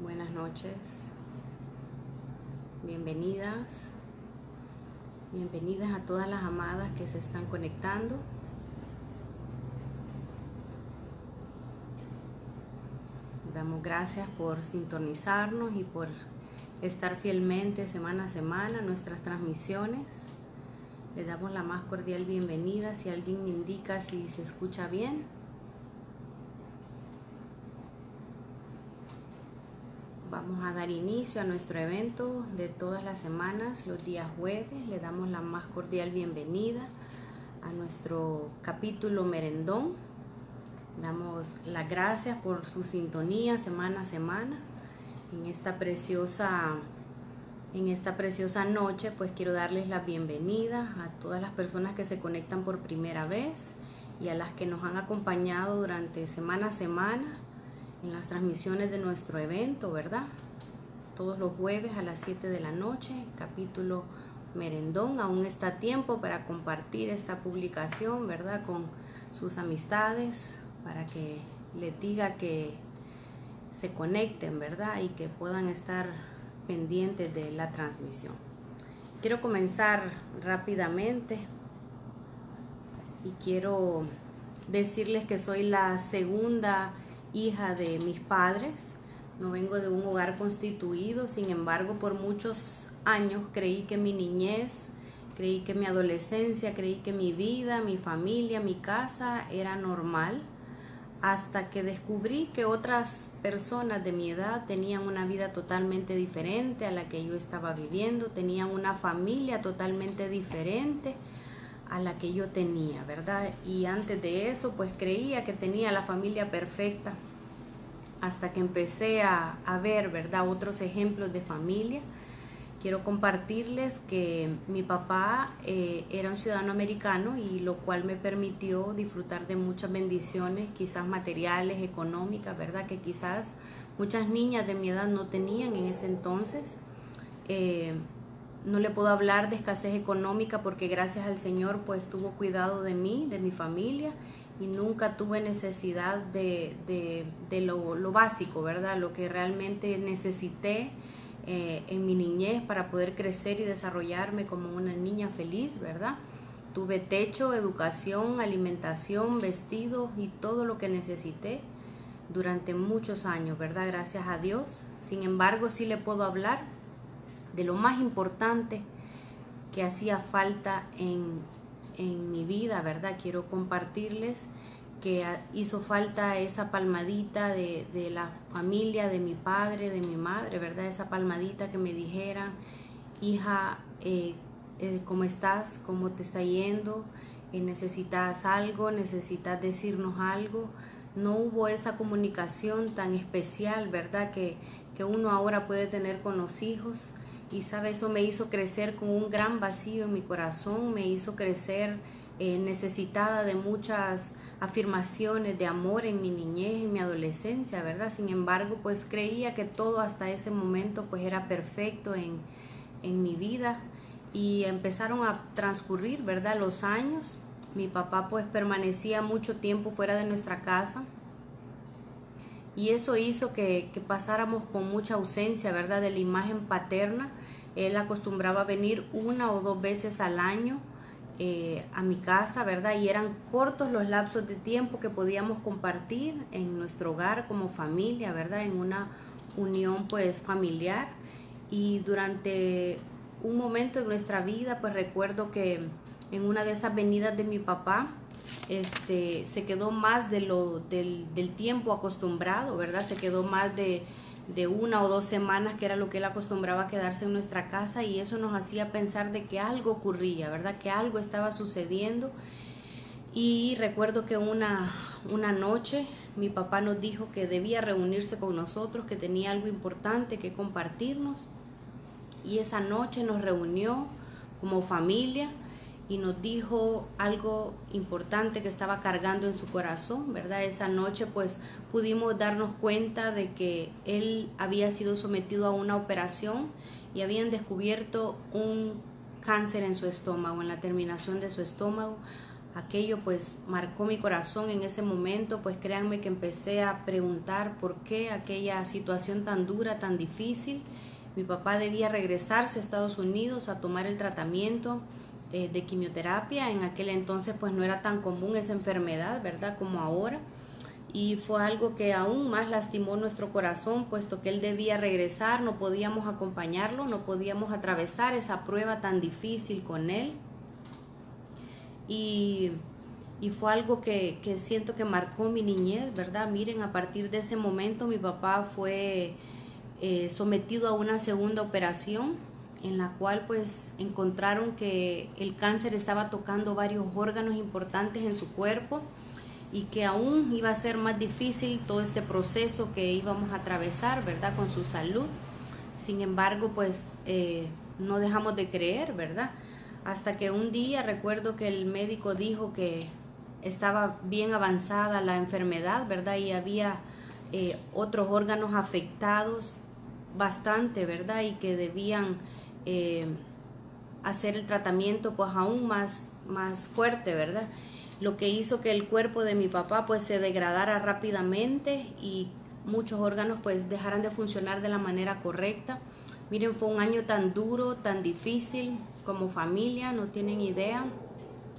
Buenas noches. Bienvenidas. Bienvenidas a todas las amadas que se están conectando. Damos gracias por sintonizarnos y por estar fielmente semana a semana nuestras transmisiones. Le damos la más cordial bienvenida. Si alguien me indica si se escucha bien. A dar inicio a nuestro evento de todas las semanas, los días jueves. Le damos la más cordial bienvenida a nuestro capítulo merendón. Damos las gracias por su sintonía semana a semana. En esta preciosa en esta preciosa noche, pues quiero darles la bienvenida a todas las personas que se conectan por primera vez y a las que nos han acompañado durante semana a semana en las transmisiones de nuestro evento, ¿verdad? Todos los jueves a las 7 de la noche, capítulo Merendón. Aún está tiempo para compartir esta publicación, ¿verdad? Con sus amistades, para que les diga que se conecten, ¿verdad? Y que puedan estar pendientes de la transmisión. Quiero comenzar rápidamente y quiero decirles que soy la segunda hija de mis padres. No vengo de un hogar constituido, sin embargo, por muchos años creí que mi niñez, creí que mi adolescencia, creí que mi vida, mi familia, mi casa era normal hasta que descubrí que otras personas de mi edad tenían una vida totalmente diferente a la que yo estaba viviendo, tenían una familia totalmente diferente a la que yo tenía, ¿verdad? Y antes de eso, pues creía que tenía la familia perfecta, hasta que empecé a, a ver, ¿verdad? Otros ejemplos de familia quiero compartirles que mi papá eh, era un ciudadano americano y lo cual me permitió disfrutar de muchas bendiciones, quizás materiales, económicas, ¿verdad? Que quizás muchas niñas de mi edad no tenían en ese entonces. Eh, no le puedo hablar de escasez económica porque gracias al Señor pues tuvo cuidado de mí, de mi familia y nunca tuve necesidad de, de, de lo, básico, ¿verdad? Lo que realmente necesité eh, en mi niñez para poder crecer y desarrollarme como una niña feliz, ¿verdad? Tuve techo, educación, alimentación, vestidos y todo lo que necesité durante muchos años, ¿verdad? Gracias a Dios. Sin embargo, sí le puedo hablar de lo más importante que hacía falta en, en mi vida, ¿verdad? Quiero compartirles que hizo falta esa palmadita de, de, la familia, de mi padre, de mi madre, ¿verdad? Esa palmadita que me dijera, hija, eh, eh, ¿cómo estás? ¿Cómo te está yendo? Eh, ¿Necesitas algo? ¿Necesitas decirnos algo? No hubo esa comunicación tan especial, ¿verdad? Que, que uno ahora puede tener con los hijos. Y eso me hizo crecer con un gran vacío en mi corazón, me hizo crecer eh, necesitada de muchas afirmaciones de amor en mi niñez, en mi adolescencia, ¿verdad? Sin embargo, pues creía que todo hasta ese momento pues era perfecto en, en mi vida y empezaron a transcurrir, ¿verdad? Los años. Mi papá pues permanecía mucho tiempo fuera de nuestra casa y eso hizo que, pasáramos con mucha ausencia, ¿verdad? De la imagen paterna. Él acostumbraba a venir una o dos veces al año eh, a mi casa, ¿verdad? Y eran cortos los lapsos de tiempo que podíamos compartir en nuestro hogar como familia, ¿verdad? En una unión pues familiar. Y durante un momento en nuestra vida, pues recuerdo que en una de esas venidas de mi papá, este, se quedó más de lo, del, del tiempo acostumbrado, ¿verdad? Se quedó más de, de una o dos semanas, que era lo que él acostumbraba a quedarse en nuestra casa y eso nos hacía pensar de que algo ocurría, ¿verdad? Que algo estaba sucediendo. Y recuerdo que una, una noche mi papá nos dijo que debía reunirse con nosotros, que tenía algo importante que compartirnos. Y esa noche nos reunió como familia y nos dijo algo importante que estaba cargando en su corazón, ¿verdad? Esa noche pues pudimos darnos cuenta de que él había sido sometido a una operación y habían descubierto un cáncer en su estómago, en la terminación de su estómago. Aquello pues marcó mi corazón en ese momento, pues créanme que empecé a preguntar por qué aquella situación tan dura, tan difícil. Mi papá debía regresarse a Estados Unidos a tomar el tratamiento eh, de quimioterapia. En aquel entonces pues no era tan común esa enfermedad, ¿verdad? Como ahora. Y fue algo que aún más lastimó nuestro corazón, puesto que él debía regresar, no podíamos acompañarlo, no podíamos atravesar esa prueba tan difícil con él. Y, y fue algo que, que siento que marcó mi niñez, ¿verdad? Miren, a partir de ese momento mi papá fue eh, sometido a una segunda operación en la cual pues encontraron que el cáncer estaba tocando varios órganos importantes en su cuerpo y que aún iba a ser más difícil todo este proceso que íbamos a atravesar, ¿verdad? Con su salud. Sin embargo, pues eh, no dejamos de creer, ¿verdad? Hasta que un día recuerdo que el médico dijo que estaba bien avanzada la enfermedad, ¿verdad? Y había eh, otros órganos afectados bastante, ¿verdad? Y que debían eh, hacer el tratamiento pues aún más, más fuerte, ¿verdad? Lo que hizo que el cuerpo de mi papá pues se degradara rápidamente y muchos órganos pues dejaran de funcionar de la manera correcta. Miren, fue un año tan duro, tan difícil como familia, no tienen idea.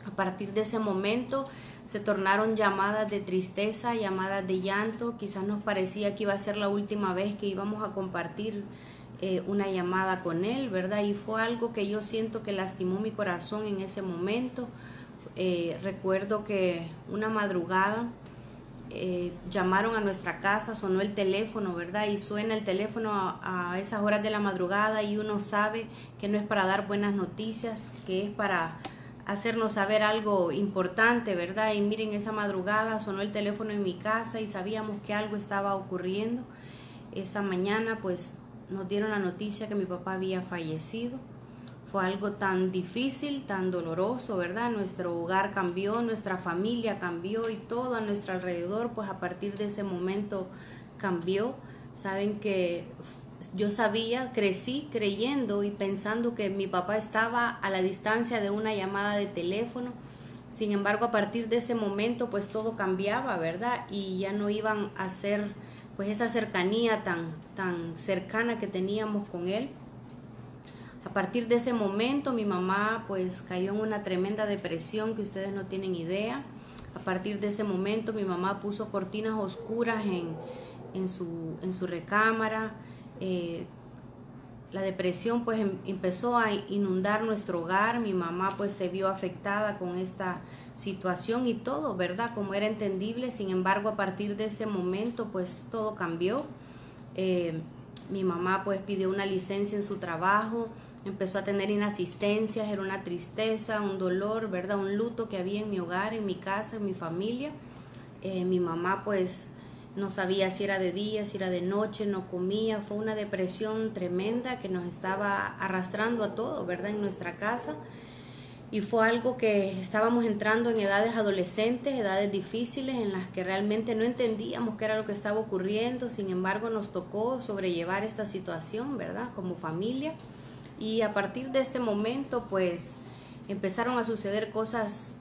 A partir de ese momento se tornaron llamadas de tristeza, llamadas de llanto. Quizás nos parecía que iba a ser la última vez que íbamos a compartir eh, una llamada con él, ¿verdad? Y fue algo que yo siento que lastimó mi corazón en ese momento. Eh, recuerdo que una madrugada eh, llamaron a nuestra casa, sonó el teléfono, ¿verdad? Y suena el teléfono a, a, esas horas de la madrugada y uno sabe que no es para dar buenas noticias, que es para hacernos saber algo importante, ¿verdad? Y miren, esa madrugada sonó el teléfono en mi casa y sabíamos que algo estaba ocurriendo. Esa mañana pues nos dieron la noticia que mi papá había fallecido. Fue algo tan difícil, tan doloroso, ¿verdad? Nuestro hogar cambió, nuestra familia cambió y todo a nuestro alrededor, pues a partir de ese momento cambió. Saben que yo sabía, crecí creyendo y pensando que mi papá estaba a la distancia de una llamada de teléfono. Sin embargo, a partir de ese momento, pues todo cambiaba, ¿verdad? Y ya no iban a ser pues esa cercanía tan, tan cercana que teníamos con él. A partir de ese momento mi mamá pues cayó en una tremenda depresión que ustedes no tienen idea. A partir de ese momento mi mamá puso cortinas oscuras en, en, su, en su recámara. Eh, la depresión pues em, empezó a inundar nuestro hogar. Mi mamá pues se vio afectada con esta situación y todo, ¿verdad? Como era entendible, sin embargo, a partir de ese momento, pues todo cambió. Eh, mi mamá pues pidió una licencia en su trabajo, empezó a tener inasistencias, era una tristeza, un dolor, ¿verdad? Un luto que había en mi hogar, en mi casa, en mi familia. Eh, mi mamá pues no sabía si era de día, si era de noche, no comía, fue una depresión tremenda que nos estaba arrastrando a todo, ¿verdad? En nuestra casa y fue algo que estábamos entrando en edades adolescentes, edades difíciles en las que realmente no entendíamos qué era lo que estaba ocurriendo, sin embargo nos tocó sobrellevar esta situación, ¿verdad? Como familia y a partir de este momento pues empezaron a suceder cosas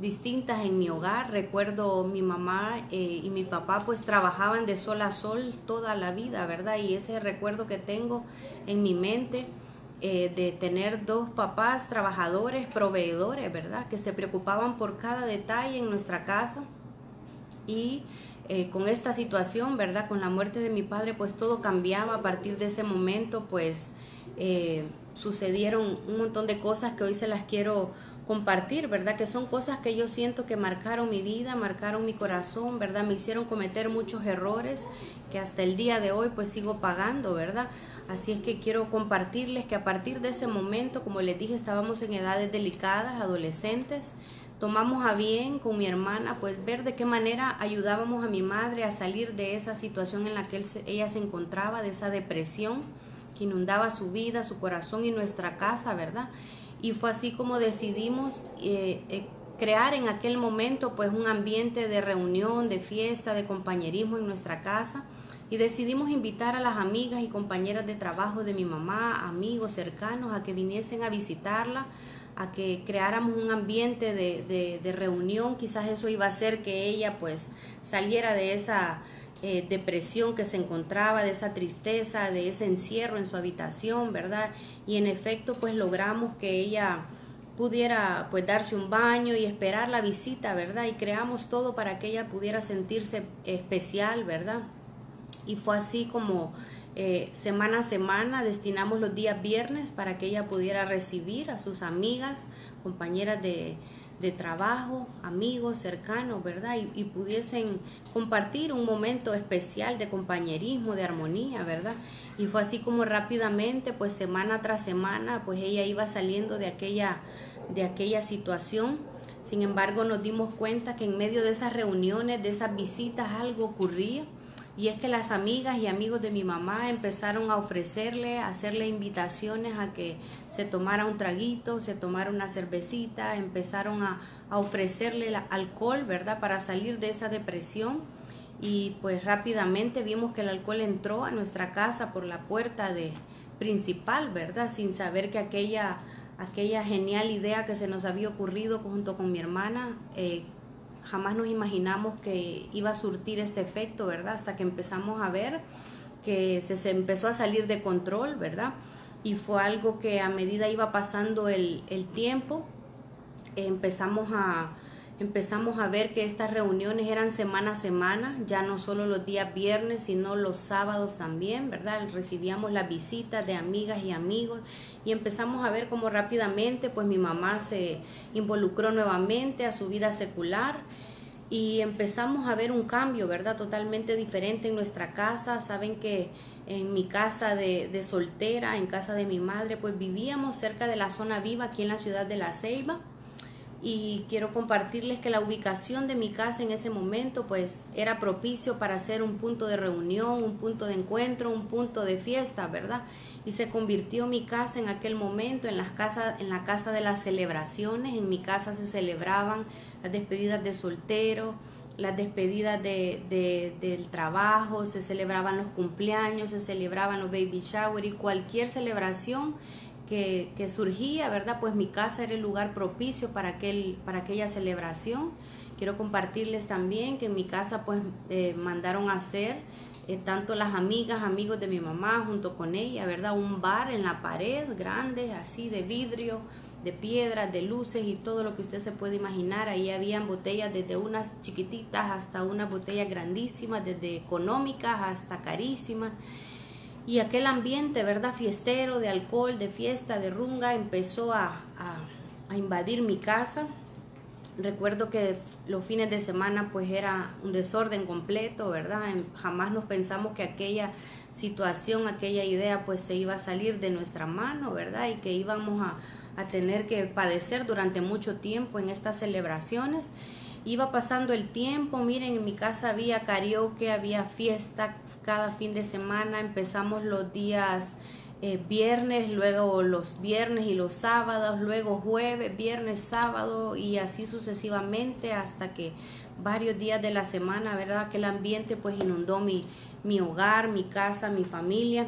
distintas en mi hogar. Recuerdo mi mamá eh, y mi papá pues trabajaban de sol a sol toda la vida, ¿verdad? Y ese recuerdo que tengo en mi mente eh, de tener dos papás trabajadores, proveedores, ¿verdad? Que se preocupaban por cada detalle en nuestra casa. Y eh, con esta situación, ¿verdad? Con la muerte de mi padre, pues todo cambiaba. A partir de ese momento, pues eh, sucedieron un montón de cosas que hoy se las quiero compartir, ¿verdad? Que son cosas que yo siento que marcaron mi vida, marcaron mi corazón, ¿verdad? Me hicieron cometer muchos errores que hasta el día de hoy pues sigo pagando, ¿verdad? Así es que quiero compartirles que a partir de ese momento, como les dije, estábamos en edades delicadas, adolescentes. Tomamos a bien con mi hermana, pues ver de qué manera ayudábamos a mi madre a salir de esa situación en la que ella se encontraba, de esa depresión que inundaba su vida, su corazón y nuestra casa, ¿verdad? y fue así como decidimos eh, eh, crear en aquel momento pues un ambiente de reunión, de fiesta, de compañerismo en nuestra casa y decidimos invitar a las amigas y compañeras de trabajo de mi mamá, amigos cercanos, a que viniesen a visitarla, a que creáramos un ambiente de, de, reunión, quizás eso iba a hacer que ella pues saliera de esa eh, depresión que se encontraba, de esa tristeza, de ese encierro en su habitación, ¿verdad? Y en efecto pues logramos que ella pudiera pues darse un baño y esperar la visita, ¿verdad? Y creamos todo para que ella pudiera sentirse especial, ¿verdad? Y fue así como eh, semana a semana destinamos los días viernes para que ella pudiera recibir a sus amigas, compañeras de, trabajo, amigos cercanos, ¿verdad? Y, y, pudiesen compartir un momento especial de compañerismo, de armonía, ¿verdad? Y fue así como rápidamente, pues semana tras semana, pues ella iba saliendo de aquella de aquella situación. Sin embargo, nos dimos cuenta que en medio de esas reuniones, de esas visitas, algo ocurría. Y es que las amigas y amigos de mi mamá empezaron a ofrecerle, a hacerle invitaciones a que se tomara un traguito, se tomara una cervecita, empezaron a, a ofrecerle alcohol, ¿verdad? Para salir de esa depresión. Y pues rápidamente vimos que el alcohol entró a nuestra casa por la puerta de principal, ¿verdad? Sin saber que aquella aquella genial idea que se nos había ocurrido junto con mi hermana. Eh, jamás nos imaginamos que iba a surtir este efecto, ¿verdad? Hasta que empezamos a ver que se, empezó a salir de control, ¿verdad? Y fue algo que a medida iba pasando el tiempo, empezamos a, empezamos a ver que estas reuniones eran semana a semana, ya no solo los días viernes, sino los sábados también, ¿verdad? Recibíamos las visitas de amigas y amigos y empezamos a ver cómo rápidamente pues mi mamá se involucró nuevamente a su vida secular y empezamos a ver un cambio, ¿verdad? Totalmente diferente en nuestra casa. Saben que en mi casa de, de soltera, en casa de mi madre, pues vivíamos cerca de la zona viva aquí en la ciudad de La Ceiba y quiero compartirles que la ubicación de mi casa en ese momento pues era propicio para hacer un punto de reunión, un punto de encuentro, un punto de fiesta, ¿verdad? Y se convirtió mi casa en aquel momento en, las casas, en la casa de las celebraciones, en mi casa se celebraban las despedidas de soltero, las despedidas de, de, del trabajo, se celebraban los cumpleaños, se celebraban los baby shower y cualquier celebración que, surgía, ¿verdad? Pues mi casa era el lugar propicio para, aquel, para aquella celebración. Quiero compartirles también que en mi casa pues eh, mandaron a hacer eh, tanto las amigas, amigos de mi mamá junto con ella, ¿verdad? Un bar en la pared grande, así de vidrio, de piedras, de luces y todo lo que usted se puede imaginar. Ahí habían botellas desde unas chiquititas hasta unas botellas grandísimas, desde económicas hasta carísimas y aquel ambiente, ¿verdad? Fiestero, de alcohol, de fiesta, de runga, empezó a, a, invadir mi casa. Recuerdo que los fines de semana pues era un desorden completo, ¿verdad? Jamás nos pensamos que aquella situación, aquella idea pues se iba a salir de nuestra mano, ¿verdad? Y que íbamos a, a tener que padecer durante mucho tiempo en estas celebraciones. Iba pasando el tiempo, miren, en mi casa había karaoke, había fiesta, cada fin de semana. Empezamos los días eh, viernes, luego los viernes y los sábados, luego jueves, viernes, sábado y así sucesivamente hasta que varios días de la semana, ¿verdad? Que el ambiente pues inundó mi, mi hogar, mi casa, mi familia.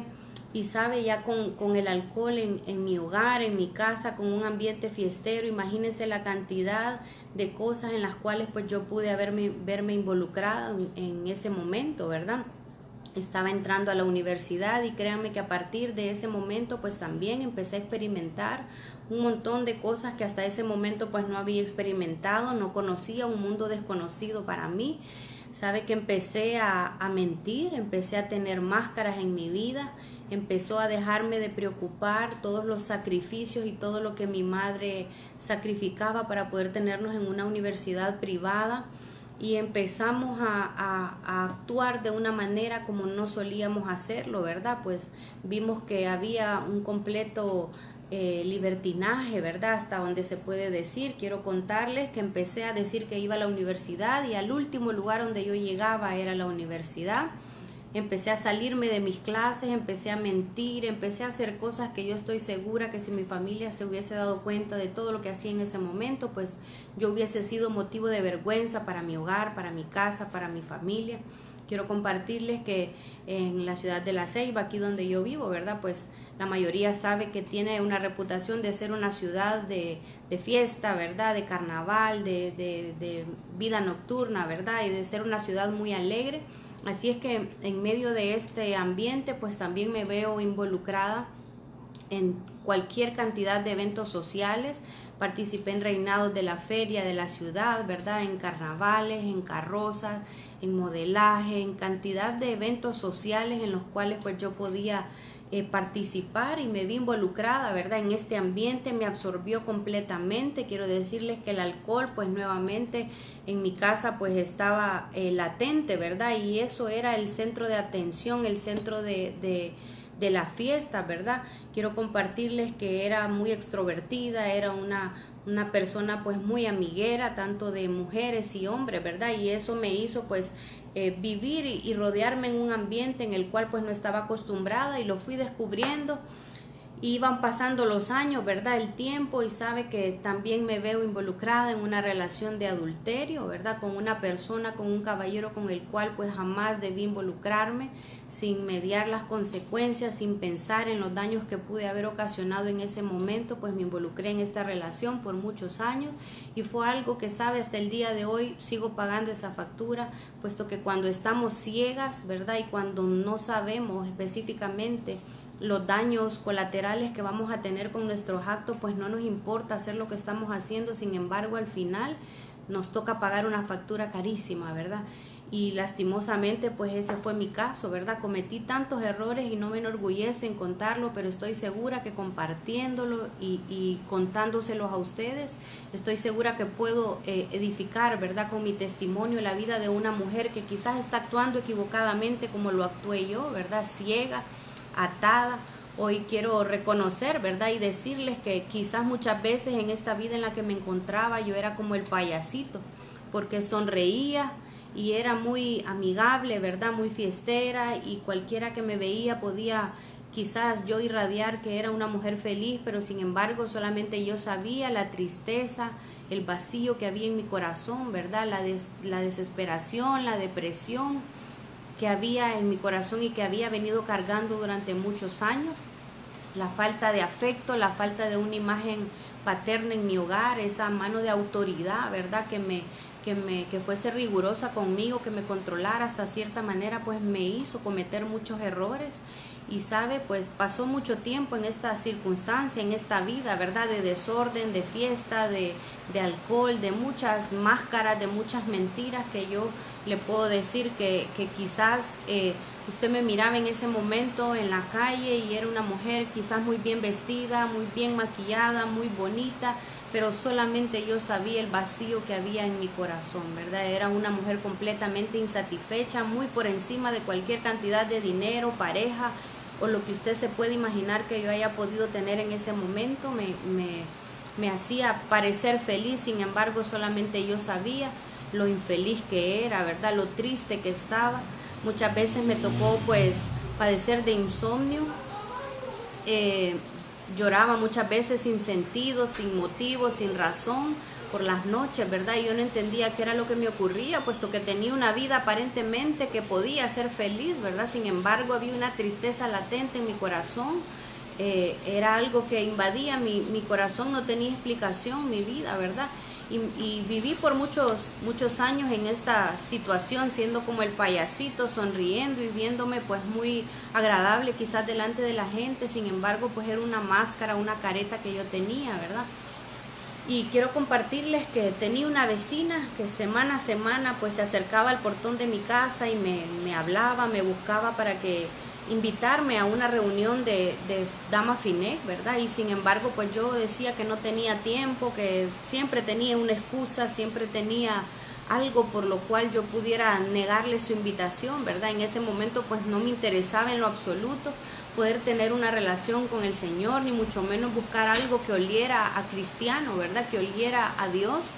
Y sabe, ya con, con el alcohol en, en, mi hogar, en mi casa, con un ambiente fiestero, imagínense la cantidad de cosas en las cuales pues yo pude haberme, verme involucrada en ese momento, ¿verdad? estaba entrando a la universidad y créanme que a partir de ese momento pues también empecé a experimentar un montón de cosas que hasta ese momento pues no había experimentado, no conocía un mundo desconocido para mí. Sabe que empecé a, a mentir, empecé a tener máscaras en mi vida, empezó a dejarme de preocupar todos los sacrificios y todo lo que mi madre sacrificaba para poder tenernos en una universidad privada y empezamos a, actuar de una manera como no solíamos hacerlo, ¿verdad? Pues vimos que había un completo eh, libertinaje, ¿verdad? Hasta donde se puede decir. Quiero contarles que empecé a decir que iba a la universidad y al último lugar donde yo llegaba era la universidad. Empecé a salirme de mis clases, empecé a mentir, empecé a hacer cosas que yo estoy segura que si mi familia se hubiese dado cuenta de todo lo que hacía en ese momento, pues yo hubiese sido motivo de vergüenza para mi hogar, para mi casa, para mi familia. Quiero compartirles que en la ciudad de La Ceiba, aquí donde yo vivo, ¿verdad? Pues la mayoría sabe que tiene una reputación de ser una ciudad de, fiesta, ¿verdad? De carnaval, de, de vida nocturna, ¿verdad? Y de ser una ciudad muy alegre. Así es que en medio de este ambiente, pues también me veo involucrada en cualquier cantidad de eventos sociales. Participé en reinados de la feria de la ciudad, ¿verdad? En carnavales, en carrozas, en modelaje, en cantidad de eventos sociales en los cuales pues yo podía eh, participar y me vi involucrada, ¿verdad? En este ambiente me absorbió completamente. Quiero decirles que el alcohol, pues nuevamente en mi casa, pues estaba eh, latente, ¿verdad? Y eso era el centro de atención, el centro de, de, de la fiesta, ¿verdad? Quiero compartirles que era muy extrovertida, era una una persona pues muy amiguera, tanto de mujeres y hombres, ¿verdad? Y eso me hizo pues eh, vivir y, rodearme en un ambiente en el cual pues no estaba acostumbrada y lo fui descubriendo iban pasando los años, ¿verdad? El tiempo y sabe que también me veo involucrada en una relación de adulterio, ¿verdad? Con una persona, con un caballero con el cual pues jamás debí involucrarme sin mediar las consecuencias, sin pensar en los daños que pude haber ocasionado en ese momento, pues me involucré en esta relación por muchos años y fue algo que sabe hasta el día de hoy sigo pagando esa factura, puesto que cuando estamos ciegas, ¿verdad? Y cuando no sabemos específicamente los daños colaterales que vamos a tener con nuestros actos, pues no nos importa hacer lo que estamos haciendo, sin embargo al final nos toca pagar una factura carísima, ¿verdad? Y lastimosamente pues ese fue mi caso, ¿verdad? Cometí tantos errores y no me enorgullece en contarlo, pero estoy segura que compartiéndolo y, contándoselos a ustedes, estoy segura que puedo eh, edificar, ¿verdad? Con mi testimonio la vida de una mujer que quizás está actuando equivocadamente como lo actué yo, ¿verdad? Ciega atada. Hoy quiero reconocer, ¿verdad? Y decirles que quizás muchas veces en esta vida en la que me encontraba yo era como el payasito, porque sonreía y era muy amigable, ¿verdad? Muy fiestera y cualquiera que me veía podía quizás yo irradiar que era una mujer feliz, pero sin embargo solamente yo sabía la tristeza, el vacío que había en mi corazón, ¿verdad? La, la desesperación, la depresión que había en mi corazón y que había venido cargando durante muchos años, la falta de afecto, la falta de una imagen paterna en mi hogar, esa mano de autoridad, ¿verdad? Que me, que me que fuese rigurosa conmigo, que me controlara hasta cierta manera, pues me hizo cometer muchos errores y sabe, pues pasó mucho tiempo en esta circunstancia, en esta vida, ¿verdad? De desorden, de fiesta, de, de alcohol, de muchas máscaras, de muchas mentiras que yo le puedo decir que, que quizás eh, usted me miraba en ese momento en la calle y era una mujer quizás muy bien vestida, muy bien maquillada, muy bonita, pero solamente yo sabía el vacío que había en mi corazón, ¿verdad? Era una mujer completamente insatisfecha, muy por encima de cualquier cantidad de dinero, pareja o lo que usted se puede imaginar que yo haya podido tener en ese momento, me, me, me hacía parecer feliz, sin embargo solamente yo sabía lo infeliz que era, ¿verdad? Lo triste que estaba. Muchas veces me tocó pues padecer de insomnio. Eh, lloraba muchas veces sin sentido, sin motivo, sin razón por las noches, ¿verdad? Y yo no entendía qué era lo que me ocurría, puesto que tenía una vida aparentemente que podía ser feliz, ¿verdad? Sin embargo, había una tristeza latente en mi corazón. Eh, era algo que invadía mi, mi corazón, no tenía explicación mi vida, ¿verdad? Y, viví por muchos, muchos años en esta situación, siendo como el payasito, sonriendo y viéndome pues muy agradable quizás delante de la gente, sin embargo pues era una máscara, una careta que yo tenía, ¿verdad? Y quiero compartirles que tenía una vecina que semana a semana pues se acercaba al portón de mi casa y me, me hablaba, me buscaba para que invitarme a una reunión de, de Dama ¿verdad? Y sin embargo, pues yo decía que no tenía tiempo, que siempre tenía una excusa, siempre tenía algo por lo cual yo pudiera negarle su invitación, ¿verdad? En ese momento pues no me interesaba en lo absoluto poder tener una relación con el Señor, ni mucho menos buscar algo que oliera a cristiano, ¿verdad? Que oliera a Dios.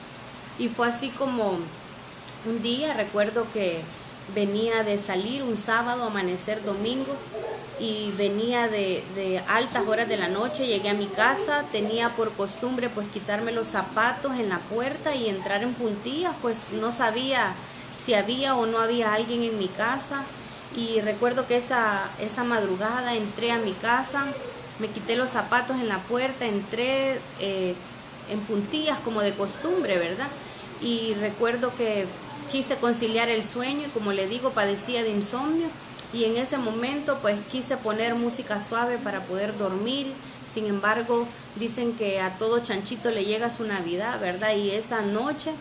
Y fue así como un día, recuerdo que venía de salir un sábado, amanecer domingo, y venía de, altas horas de la noche, llegué a mi casa, tenía por costumbre pues quitarme los zapatos en la puerta y entrar en puntillas, pues no sabía si había o no había alguien en mi casa. Y recuerdo que esa, esa madrugada entré a mi casa, me quité los zapatos en la puerta, entré eh, en puntillas como de costumbre, ¿verdad? Y recuerdo que quise conciliar el sueño y como le digo, padecía de insomnio y en ese momento pues quise poner música suave para poder dormir. Sin embargo, dicen que a todo chanchito le llega su Navidad, ¿verdad? Y esa noche,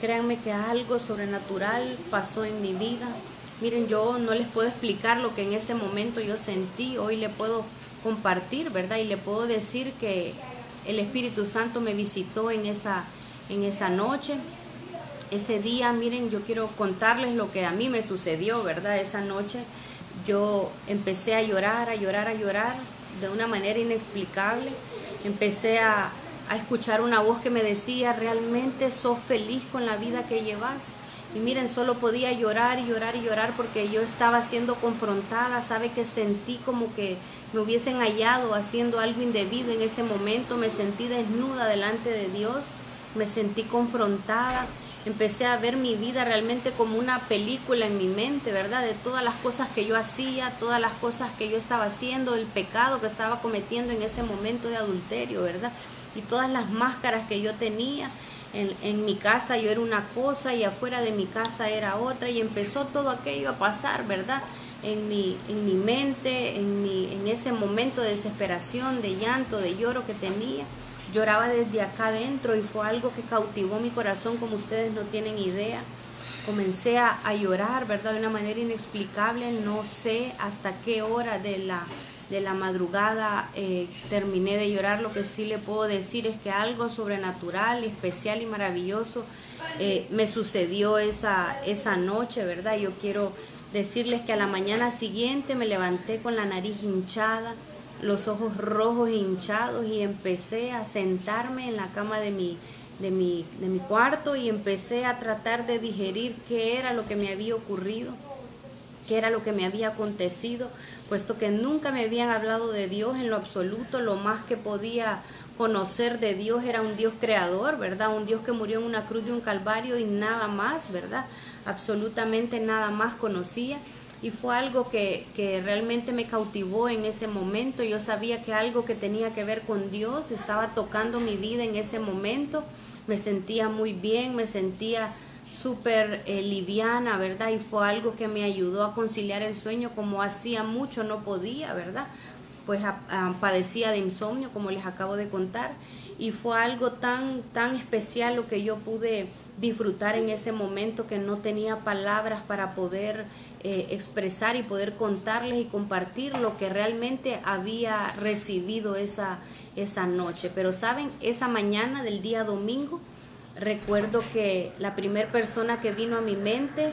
créanme que algo sobrenatural pasó en mi vida. Miren, yo no les puedo explicar lo que en ese momento yo sentí, hoy le puedo compartir, ¿verdad? Y le puedo decir que el Espíritu Santo me visitó en esa, en esa noche. Ese día, miren, yo quiero contarles lo que a mí me sucedió, ¿verdad? Esa noche yo empecé a llorar, a llorar, a llorar de una manera inexplicable. Empecé a, escuchar una voz que me decía, realmente sos feliz con la vida que llevas. Y miren, solo podía llorar y llorar y llorar porque yo estaba siendo confrontada, sabe que sentí como que me hubiesen hallado haciendo algo indebido en ese momento, me sentí desnuda delante de Dios, me sentí confrontada, empecé a ver mi vida realmente como una película en mi mente, ¿verdad? De todas las cosas que yo hacía, todas las cosas que yo estaba haciendo, el pecado que estaba cometiendo en ese momento de adulterio, ¿verdad? Y todas las máscaras que yo tenía en, mi casa yo era una cosa y afuera de mi casa era otra y empezó todo aquello a pasar, ¿verdad? En mi, en mi mente, en, mi, en ese momento de desesperación, de llanto, de lloro que tenía. Lloraba desde acá adentro y fue algo que cautivó mi corazón como ustedes no tienen idea. Comencé a, llorar, ¿verdad? De una manera inexplicable, no sé hasta qué hora de la, de la madrugada eh, terminé de llorar, lo que sí le puedo decir es que algo sobrenatural, especial y maravilloso eh, me sucedió esa, esa noche, ¿verdad? Yo quiero decirles que a la mañana siguiente me levanté con la nariz hinchada, los ojos rojos hinchados y empecé a sentarme en la cama de mi, de mi, de mi cuarto y empecé a tratar de digerir qué era lo que me había ocurrido qué era lo que me había acontecido, puesto que nunca me habían hablado de Dios en lo absoluto, lo más que podía conocer de Dios era un Dios creador, ¿verdad? Un Dios que murió en una cruz de un calvario y nada más, ¿verdad? Absolutamente nada más conocía. Y fue algo que, que realmente me cautivó en ese momento. Yo sabía que algo que tenía que ver con Dios estaba tocando mi vida en ese momento. Me sentía muy bien, me sentía súper eh, liviana, ¿verdad? Y fue algo que me ayudó a conciliar el sueño como hacía mucho no podía, ¿verdad? Pues padecía de insomnio, como les acabo de contar, y fue algo tan, tan especial lo que yo pude disfrutar en ese momento que no tenía palabras para poder eh, expresar y poder contarles y compartir lo que realmente había recibido esa, esa noche. Pero saben, esa mañana del día domingo, Recuerdo que la primera persona que vino a mi mente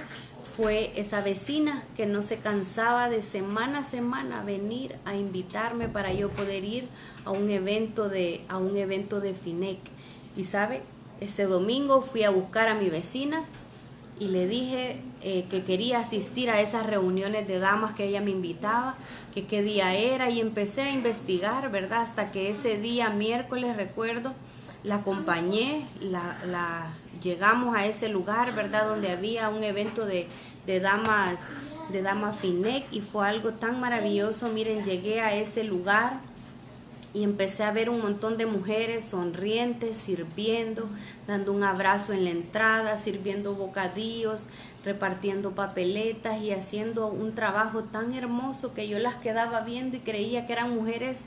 fue esa vecina que no se cansaba de semana a semana venir a invitarme para yo poder ir a un evento de, a un evento de FINEC. Y sabe, ese domingo fui a buscar a mi vecina y le dije eh, que quería asistir a esas reuniones de damas que ella me invitaba, que qué día era y empecé a investigar, ¿verdad? Hasta que ese día, miércoles, recuerdo, la acompañé, la, llegamos a ese lugar, ¿verdad? Donde había un evento de, de damas, de damas Finec y fue algo tan maravilloso. Miren, llegué a ese lugar y empecé a ver un montón de mujeres sonrientes, sirviendo, dando un abrazo en la entrada, sirviendo bocadillos, repartiendo papeletas y haciendo un trabajo tan hermoso que yo las quedaba viendo y creía que eran mujeres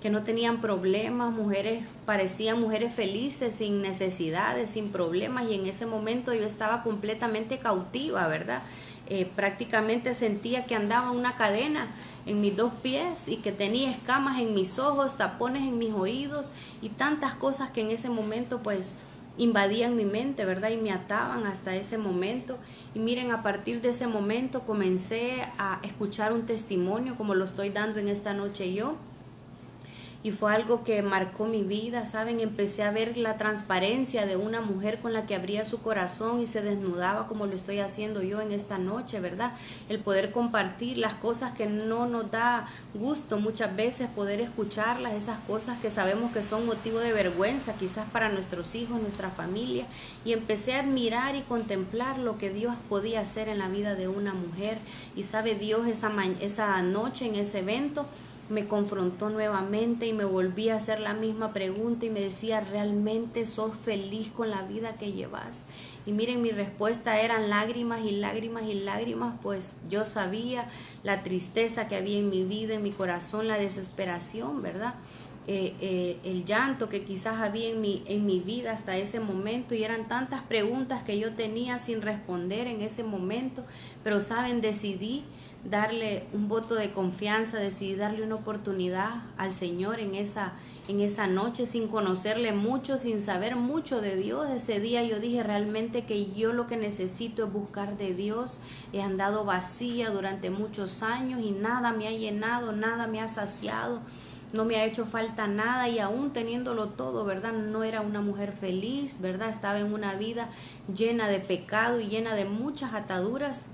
que no tenían problemas, mujeres, parecían mujeres felices, sin necesidades, sin problemas, y en ese momento yo estaba completamente cautiva, ¿verdad? Eh, prácticamente sentía que andaba una cadena en mis dos pies y que tenía escamas en mis ojos, tapones en mis oídos y tantas cosas que en ese momento pues invadían mi mente, ¿verdad? Y me ataban hasta ese momento. Y miren, a partir de ese momento comencé a escuchar un testimonio como lo estoy dando en esta noche yo y fue algo que marcó mi vida, ¿saben? Empecé a ver la transparencia de una mujer con la que abría su corazón y se desnudaba como lo estoy haciendo yo en esta noche, ¿verdad? El poder compartir las cosas que no nos da gusto muchas veces, poder escucharlas, esas cosas que sabemos que son motivo de vergüenza quizás para nuestros hijos, nuestra familia, y empecé a admirar y contemplar lo que Dios podía hacer en la vida de una mujer. Y sabe Dios esa, esa noche en ese evento, me confrontó nuevamente y me volví a hacer la misma pregunta y me decía, ¿realmente sos feliz con la vida que llevas? Y miren, mi respuesta eran lágrimas y lágrimas y lágrimas, pues yo sabía la tristeza que había en mi vida, en mi corazón, la desesperación, ¿verdad? Eh, eh, el llanto que quizás había en mi, en mi vida hasta ese momento y eran tantas preguntas que yo tenía sin responder en ese momento, pero saben, decidí darle un voto de confianza, decidí darle una oportunidad al Señor en esa, en esa noche sin conocerle mucho, sin saber mucho de Dios. Ese día yo dije realmente que yo lo que necesito es buscar de Dios. He andado vacía durante muchos años y nada me ha llenado, nada me ha saciado. No me ha hecho falta nada y aún teniéndolo todo, ¿verdad? No era una mujer feliz, ¿verdad? Estaba en una vida llena de pecado y llena de muchas ataduras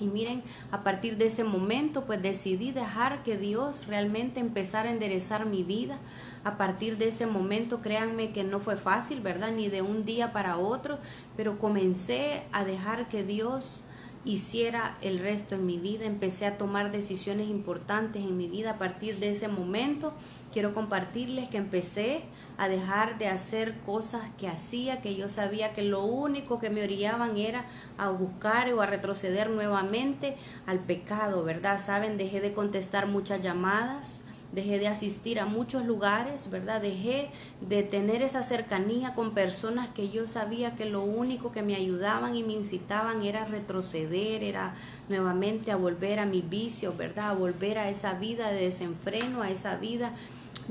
y miren, a partir de ese momento, pues decidí dejar que Dios realmente empezara a enderezar mi vida. A partir de ese momento, créanme que no fue fácil, ¿verdad? Ni de un día para otro, pero comencé a dejar que Dios hiciera el resto en mi vida. Empecé a tomar decisiones importantes en mi vida a partir de ese momento. Quiero compartirles que empecé a dejar de hacer cosas que hacía, que yo sabía que lo único que me orillaban era a buscar o a retroceder nuevamente al pecado, ¿verdad? Saben, dejé de contestar muchas llamadas dejé de asistir a muchos lugares, ¿verdad? Dejé de tener esa cercanía con personas que yo sabía que lo único que me ayudaban y me incitaban era retroceder, era nuevamente a volver a mi vicio, ¿verdad? A volver a esa vida de desenfreno, a esa vida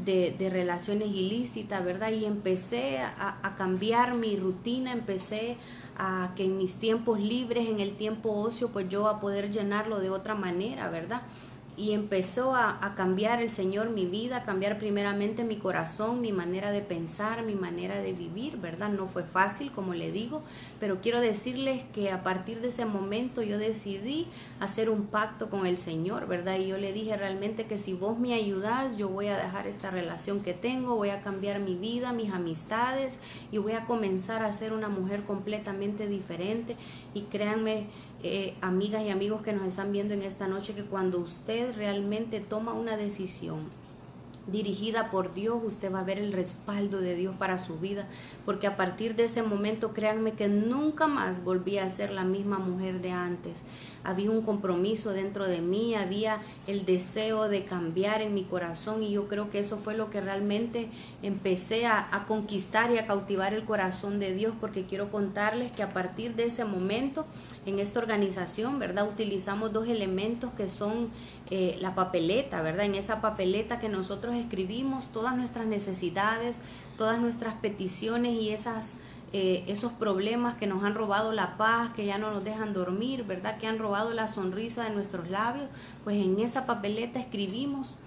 de, relaciones ilícitas, ¿verdad? Y empecé a, a cambiar mi rutina, empecé a que en mis tiempos libres, en el tiempo ocio, pues yo a poder llenarlo de otra manera, ¿verdad? Y empezó a, cambiar el Señor mi vida, a cambiar primeramente mi corazón, mi manera de pensar, mi manera de vivir, ¿verdad? No fue fácil, como le digo, pero quiero decirles que a partir de ese momento yo decidí hacer un pacto con el Señor, ¿verdad? Y yo le dije realmente que si vos me ayudas, yo voy a dejar esta relación que tengo, voy a cambiar mi vida, mis amistades y voy a comenzar a ser una mujer completamente diferente. Y créanme, eh, amigas y amigos que nos están viendo en esta noche, que cuando usted realmente toma una decisión dirigida por Dios, usted va a ver el respaldo de Dios para su vida, porque a partir de ese momento, créanme que nunca más volví a ser la misma mujer de antes había un compromiso dentro de mí, había el deseo de cambiar en mi corazón y yo creo que eso fue lo que realmente empecé a, conquistar y a cautivar el corazón de Dios porque quiero contarles que a partir de ese momento en esta organización, ¿verdad? Utilizamos dos elementos que son eh, la papeleta, ¿verdad? En esa papeleta que nosotros escribimos todas nuestras necesidades, todas nuestras peticiones y esas eh, esos problemas que nos han robado la paz, que ya no nos dejan dormir, ¿verdad? Que han robado la sonrisa de nuestros labios, pues en esa papeleta escribimos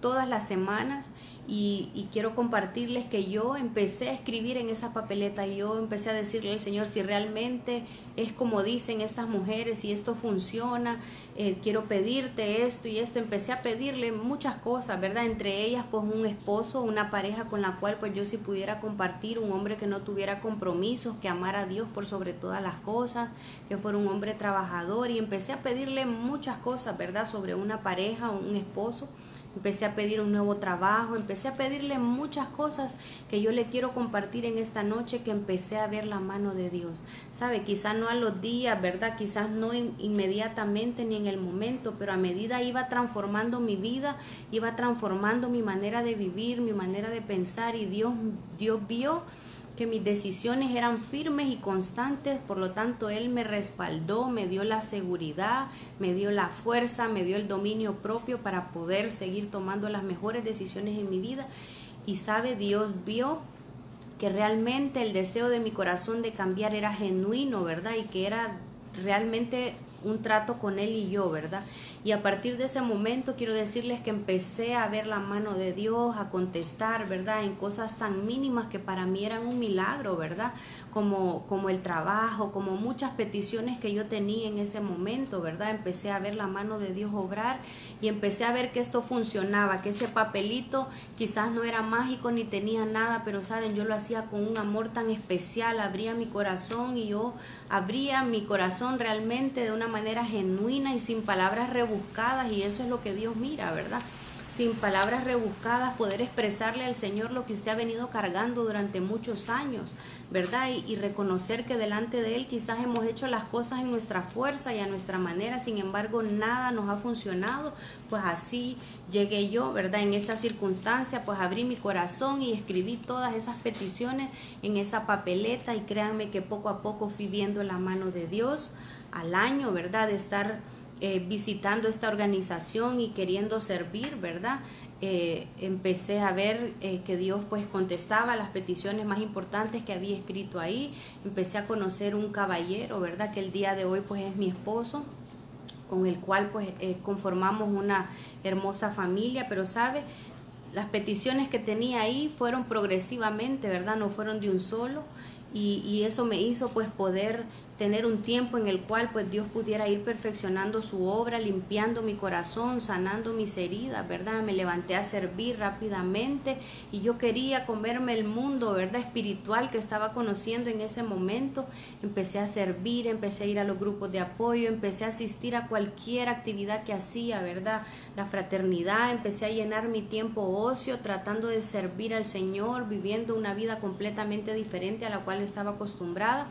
todas las semanas y, quiero compartirles que yo empecé a escribir en esa papeleta y yo empecé a decirle al Señor si realmente es como dicen estas mujeres, si esto funciona, eh, quiero pedirte esto y esto. Empecé a pedirle muchas cosas, ¿verdad? Entre ellas pues un esposo, una pareja con la cual pues yo si pudiera compartir, un hombre que no tuviera compromisos, que amara a Dios por sobre todas las cosas, que fuera un hombre trabajador y empecé a pedirle muchas cosas, ¿verdad? Sobre una pareja, un esposo empecé a pedir un nuevo trabajo, empecé a pedirle muchas cosas que yo le quiero compartir en esta noche, que empecé a ver la mano de Dios. Sabe, quizás no a los días, ¿verdad? Quizás no inmediatamente ni en el momento, pero a medida iba transformando mi vida, iba transformando mi manera de vivir, mi manera de pensar y Dios, Dios vio que mis decisiones eran firmes y constantes, por lo tanto Él me respaldó, me dio la seguridad, me dio la fuerza, me dio el dominio propio para poder seguir tomando las mejores decisiones en mi vida. Y sabe, Dios vio que realmente el deseo de mi corazón de cambiar era genuino, ¿verdad? Y que era realmente un trato con Él y yo, ¿verdad? Y a partir de ese momento quiero decirles que empecé a ver la mano de Dios, a contestar, ¿verdad? En cosas tan mínimas que para mí eran un milagro, ¿verdad? Como, como el trabajo, como muchas peticiones que yo tenía en ese momento, ¿verdad? Empecé a ver la mano de Dios obrar y empecé a ver que esto funcionaba, que ese papelito quizás no era mágico ni tenía nada, pero saben, yo lo hacía con un amor tan especial, abría mi corazón y yo abría mi corazón realmente de una manera genuina y sin palabras rebuscadas y eso es lo que Dios mira, ¿verdad? sin palabras rebuscadas, poder expresarle al Señor lo que usted ha venido cargando durante muchos años, ¿verdad? Y, reconocer que delante de Él quizás hemos hecho las cosas en nuestra fuerza y a nuestra manera, sin embargo nada nos ha funcionado, pues así llegué yo, ¿verdad? En esta circunstancia, pues abrí mi corazón y escribí todas esas peticiones en esa papeleta y créanme que poco a poco fui viendo la mano de Dios al año, ¿verdad? De estar eh, visitando esta organización y queriendo servir, ¿verdad? Eh, empecé a ver eh, que Dios pues contestaba las peticiones más importantes que había escrito ahí. Empecé a conocer un caballero, ¿verdad? Que el día de hoy pues es mi esposo, con el cual pues conformamos una hermosa familia, pero sabe, las peticiones que tenía ahí fueron progresivamente, ¿verdad? No fueron de un solo. Y, eso me hizo pues poder tener un tiempo en el cual pues Dios pudiera ir perfeccionando su obra, limpiando mi corazón, sanando mis heridas, ¿verdad? Me levanté a servir rápidamente y yo quería comerme el mundo, ¿verdad? Espiritual que estaba conociendo en ese momento. Empecé a servir, empecé a ir a los grupos de apoyo, empecé a asistir a cualquier actividad que hacía, ¿verdad? La fraternidad, empecé a llenar mi tiempo ocio tratando de servir al Señor, viviendo una vida completamente diferente a la cual estaba acostumbrada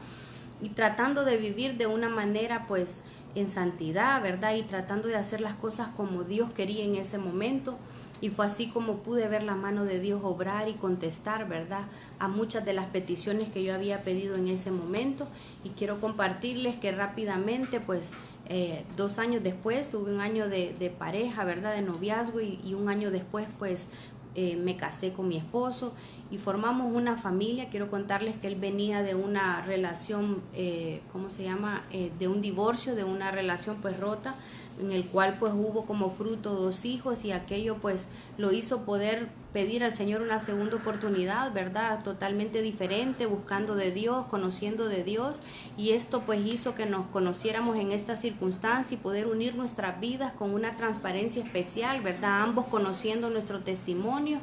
y tratando de vivir de una manera pues en santidad, ¿verdad? Y tratando de hacer las cosas como Dios quería en ese momento. Y fue así como pude ver la mano de Dios obrar y contestar, ¿verdad? A muchas de las peticiones que yo había pedido en ese momento. Y quiero compartirles que rápidamente, pues, eh, dos años después, tuve un año de, pareja, ¿verdad? De noviazgo y, y un año después, pues, eh, me casé con mi esposo y formamos una familia. Quiero contarles que él venía de una relación, eh, ¿cómo se llama? Eh, de un divorcio, de una relación pues rota en el cual pues hubo como fruto dos hijos y aquello pues lo hizo poder pedir al Señor una segunda oportunidad, ¿verdad? Totalmente diferente, buscando de Dios, conociendo de Dios y esto pues hizo que nos conociéramos en esta circunstancia y poder unir nuestras vidas con una transparencia especial, ¿verdad? Ambos conociendo nuestro testimonio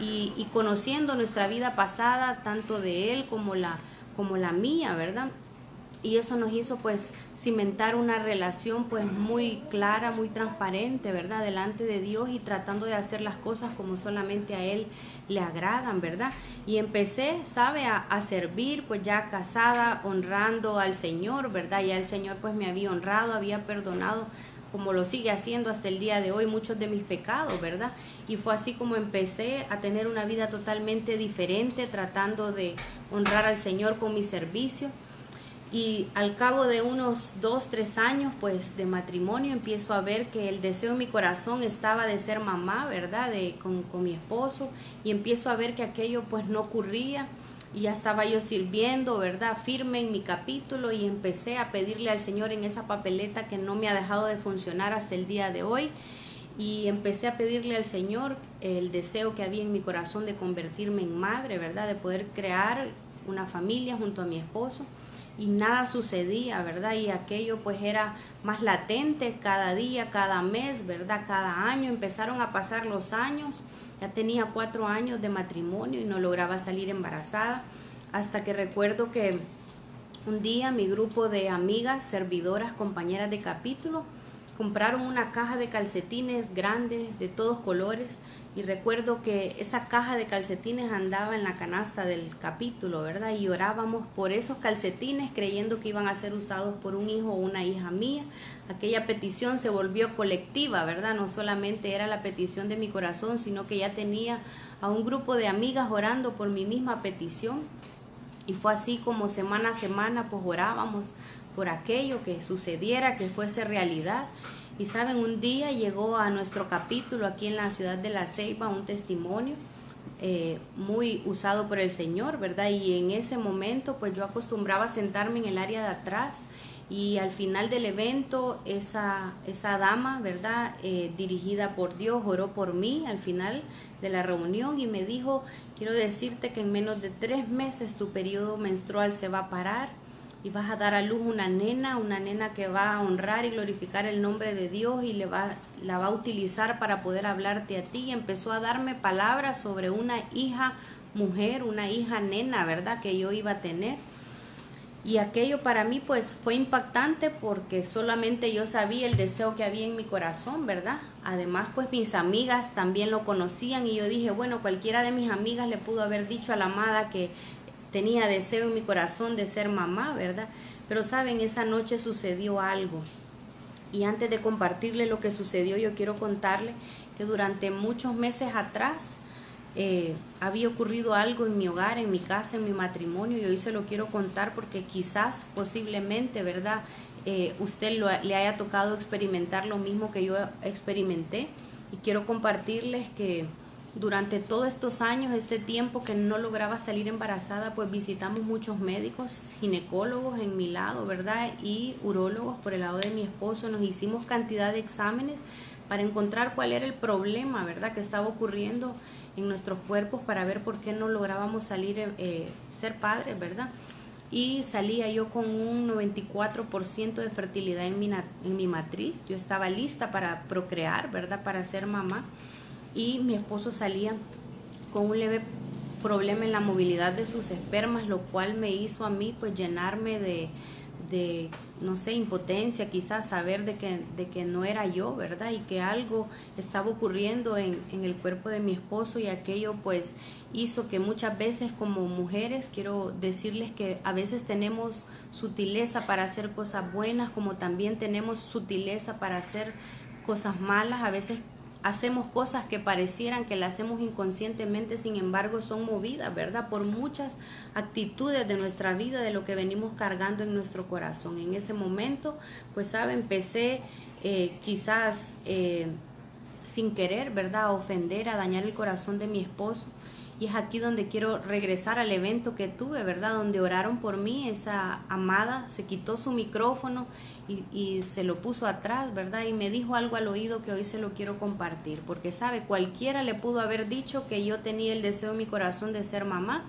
y, y conociendo nuestra vida pasada, tanto de él como la, como la mía, ¿verdad? Y eso nos hizo pues cimentar una relación pues muy clara, muy transparente, ¿verdad? Delante de Dios y tratando de hacer las cosas como solamente a Él le agradan, ¿verdad? Y empecé, ¿sabe? A, servir pues ya casada, honrando al Señor, ¿verdad? Ya el Señor pues me había honrado, había perdonado como lo sigue haciendo hasta el día de hoy muchos de mis pecados, ¿verdad? Y fue así como empecé a tener una vida totalmente diferente, tratando de honrar al Señor con mi servicio y al cabo de unos dos, tres años pues de matrimonio empiezo a ver que el deseo en mi corazón estaba de ser mamá, ¿verdad? De, con, con mi esposo y empiezo a ver que aquello pues no ocurría y ya estaba yo sirviendo, ¿verdad? Firme en mi capítulo y empecé a pedirle al Señor en esa papeleta que no me ha dejado de funcionar hasta el día de hoy y empecé a pedirle al Señor el deseo que había en mi corazón de convertirme en madre, ¿verdad? De poder crear una familia junto a mi esposo y nada sucedía, ¿verdad? Y aquello pues era más latente cada día, cada mes, ¿verdad? Cada año empezaron a pasar los años. Ya tenía cuatro años de matrimonio y no lograba salir embarazada. Hasta que recuerdo que un día mi grupo de amigas, servidoras, compañeras de capítulo, compraron una caja de calcetines grandes de todos colores y recuerdo que esa caja de calcetines andaba en la canasta del capítulo, ¿verdad? Y orábamos por esos calcetines creyendo que iban a ser usados por un hijo o una hija mía. Aquella petición se volvió colectiva, ¿verdad? No solamente era la petición de mi corazón, sino que ya tenía a un grupo de amigas orando por mi misma petición. Y fue así como semana a semana pues orábamos por aquello que sucediera, que fuese realidad. Y saben, un día llegó a nuestro capítulo aquí en la ciudad de La Ceiba un testimonio eh, muy usado por el Señor, ¿verdad? Y en ese momento pues yo acostumbraba sentarme en el área de atrás Y al final del evento, esa, esa dama, ¿verdad? Eh, dirigida por Dios, oró por mí al final de la reunión y me dijo, quiero decirte que en menos de tres meses tu periodo menstrual se va a parar y vas a dar a luz una nena, una nena que va a honrar y glorificar el nombre de Dios y le va, la va a utilizar para poder hablarte a ti. Y empezó a darme palabras sobre una hija mujer, una hija nena, ¿verdad? Que yo iba a tener. Y aquello para mí pues fue impactante porque solamente yo sabía el deseo que había en mi corazón, ¿verdad? Además pues mis amigas también lo conocían y yo dije, bueno, cualquiera de mis amigas le pudo haber dicho a la amada que tenía deseo en mi corazón de ser mamá, ¿verdad? Pero saben, esa noche sucedió algo. Y antes de compartirle lo que sucedió, yo quiero contarle que durante muchos meses atrás eh, había ocurrido algo en mi hogar, en mi casa, en mi matrimonio, y hoy se lo quiero contar porque quizás, posiblemente, ¿verdad? Eh, usted le haya tocado experimentar lo mismo que yo experimenté. Y quiero compartirles que durante todos estos años, este tiempo que no lograba salir embarazada, pues visitamos muchos médicos, ginecólogos en mi lado, ¿verdad? Y urólogos por el lado de mi esposo. Nos hicimos cantidad de exámenes para encontrar cuál era el problema, ¿verdad? Que estaba ocurriendo en nuestros cuerpos para ver por qué no lográbamos salir, eh, ser padres, ¿verdad? Y salía yo con un 94% de fertilidad en mi, en mi matriz. Yo estaba lista para procrear, ¿verdad? Para ser mamá y mi esposo salía con un leve problema en la movilidad de sus espermas, lo cual me hizo a mí pues llenarme de, de no sé, impotencia, quizás saber de que, de que no era yo, ¿verdad? Y que algo estaba ocurriendo en, en el cuerpo de mi esposo y aquello pues hizo que muchas veces como mujeres, quiero decirles que a veces tenemos sutileza para hacer cosas buenas, como también tenemos sutileza para hacer cosas malas, a veces hacemos cosas que parecieran que las hacemos inconscientemente, sin embargo son movidas, ¿verdad? Por muchas actitudes de nuestra vida, de lo que venimos cargando en nuestro corazón. En ese momento, pues, ¿sabe? Empecé eh, quizás eh, sin querer, ¿verdad? A ofender, a dañar el corazón de mi esposo. Y es aquí donde quiero regresar al evento que tuve, ¿verdad? Donde oraron por mí, esa amada se quitó su micrófono y, se lo puso atrás, ¿verdad? Y me dijo algo al oído que hoy se lo quiero compartir, porque sabe, cualquiera le pudo haber dicho que yo tenía el deseo en mi corazón de ser mamá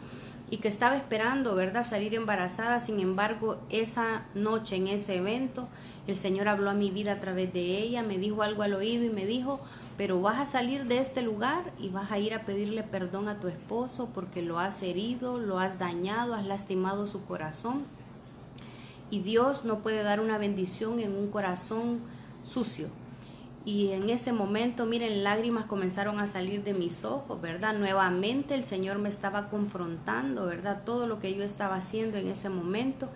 y que estaba esperando, ¿verdad?, salir embarazada. Sin embargo, esa noche en ese evento, el Señor habló a mi vida a través de ella, me dijo algo al oído y me dijo, pero vas a salir de este lugar y vas a ir a pedirle perdón a tu esposo porque lo has herido, lo has dañado, has lastimado su corazón y Dios no puede dar una bendición en un corazón sucio. Y en ese momento, miren, lágrimas comenzaron a salir de mis ojos, ¿verdad? Nuevamente el Señor me estaba confrontando, ¿verdad? Todo lo que yo estaba haciendo en ese momento.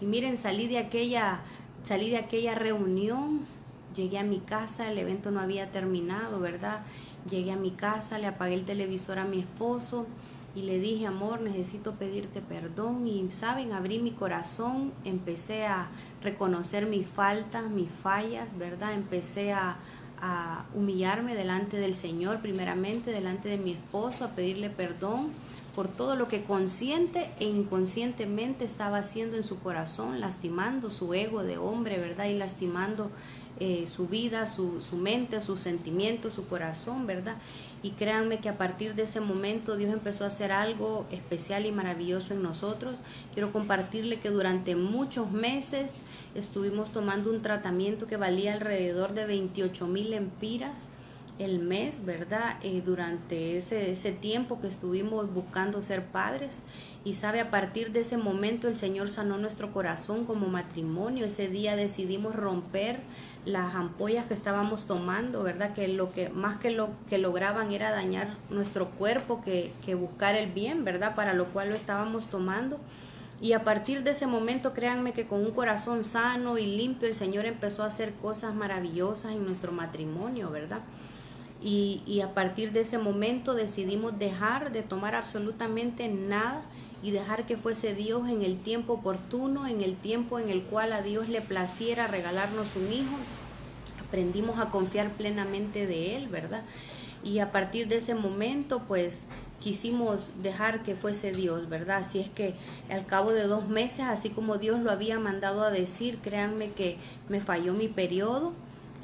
Y miren, salí de aquella, salí de aquella reunión, llegué a mi casa, el evento no había terminado, ¿verdad? Llegué a mi casa, le apagué el televisor a mi esposo y le dije, amor, necesito pedirte perdón. Y, ¿saben? Abrí mi corazón, empecé a reconocer mis faltas, mis fallas, ¿verdad? Empecé a, humillarme delante del Señor, primeramente delante de mi esposo, a pedirle perdón por todo lo que consciente e inconscientemente estaba haciendo en su corazón, lastimando su ego de hombre, ¿verdad? Y lastimando eh, su vida, su, su, mente, sus sentimientos, su corazón, ¿verdad? Y créanme que a partir de ese momento Dios empezó a hacer algo especial y maravilloso en nosotros. Quiero compartirle que durante muchos meses estuvimos tomando un tratamiento que valía alrededor de 28 mil empiras el mes, ¿verdad? Eh, durante ese, ese tiempo que estuvimos buscando ser padres. Y sabe, a partir de ese momento el Señor sanó nuestro corazón como matrimonio. Ese día decidimos romper las ampollas que estábamos tomando, ¿verdad? Que lo que más que lo que lograban era dañar nuestro cuerpo que, buscar el bien, ¿verdad? Para lo cual lo estábamos tomando. Y a partir de ese momento, créanme que con un corazón sano y limpio, el Señor empezó a hacer cosas maravillosas en nuestro matrimonio, ¿verdad? Y, a partir de ese momento decidimos dejar de tomar absolutamente nada y dejar que fuese Dios en el tiempo oportuno, en el tiempo en el cual a Dios le placiera regalarnos un hijo. Aprendimos a confiar plenamente de Él, ¿verdad? y a partir de ese momento pues quisimos dejar que fuese Dios, ¿verdad? Así es que al cabo de dos meses, así como Dios lo había mandado a decir, créanme que me falló mi periodo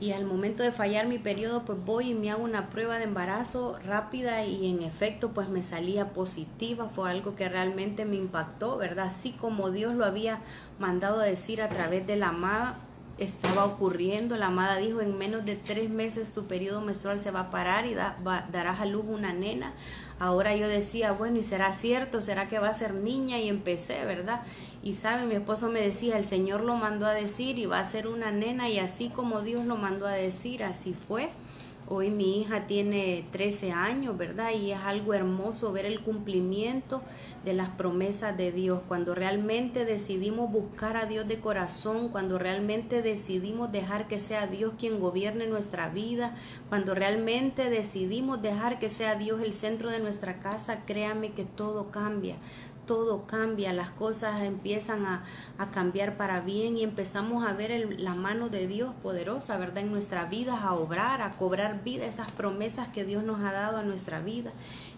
y al momento de fallar mi periodo pues voy y me hago una prueba de embarazo rápida y en efecto pues me salía positiva, fue algo que realmente me impactó, ¿verdad? Así como Dios lo había mandado a decir a través de la amada, estaba ocurriendo, la amada dijo en menos de tres meses tu periodo menstrual se va a parar y darás a luz una nena, Ahora yo decía, bueno, ¿y será cierto? ¿Será que va a ser niña? Y empecé, ¿verdad? Y sabe, mi esposo me decía, el Señor lo mandó a decir y va a ser una nena y así como Dios lo mandó a decir, así fue. Hoy mi hija tiene 13 años, ¿verdad? Y es algo hermoso ver el cumplimiento de las promesas de Dios. Cuando realmente decidimos buscar a Dios de corazón, cuando realmente decidimos dejar que sea Dios quien gobierne nuestra vida, cuando realmente decidimos dejar que sea Dios el centro de nuestra casa, créame que todo cambia todo cambia, las cosas empiezan a, cambiar para bien y empezamos a ver la mano de Dios poderosa, ¿verdad? En nuestra vida, a obrar, a cobrar vida, esas promesas que Dios nos ha dado a nuestra vida.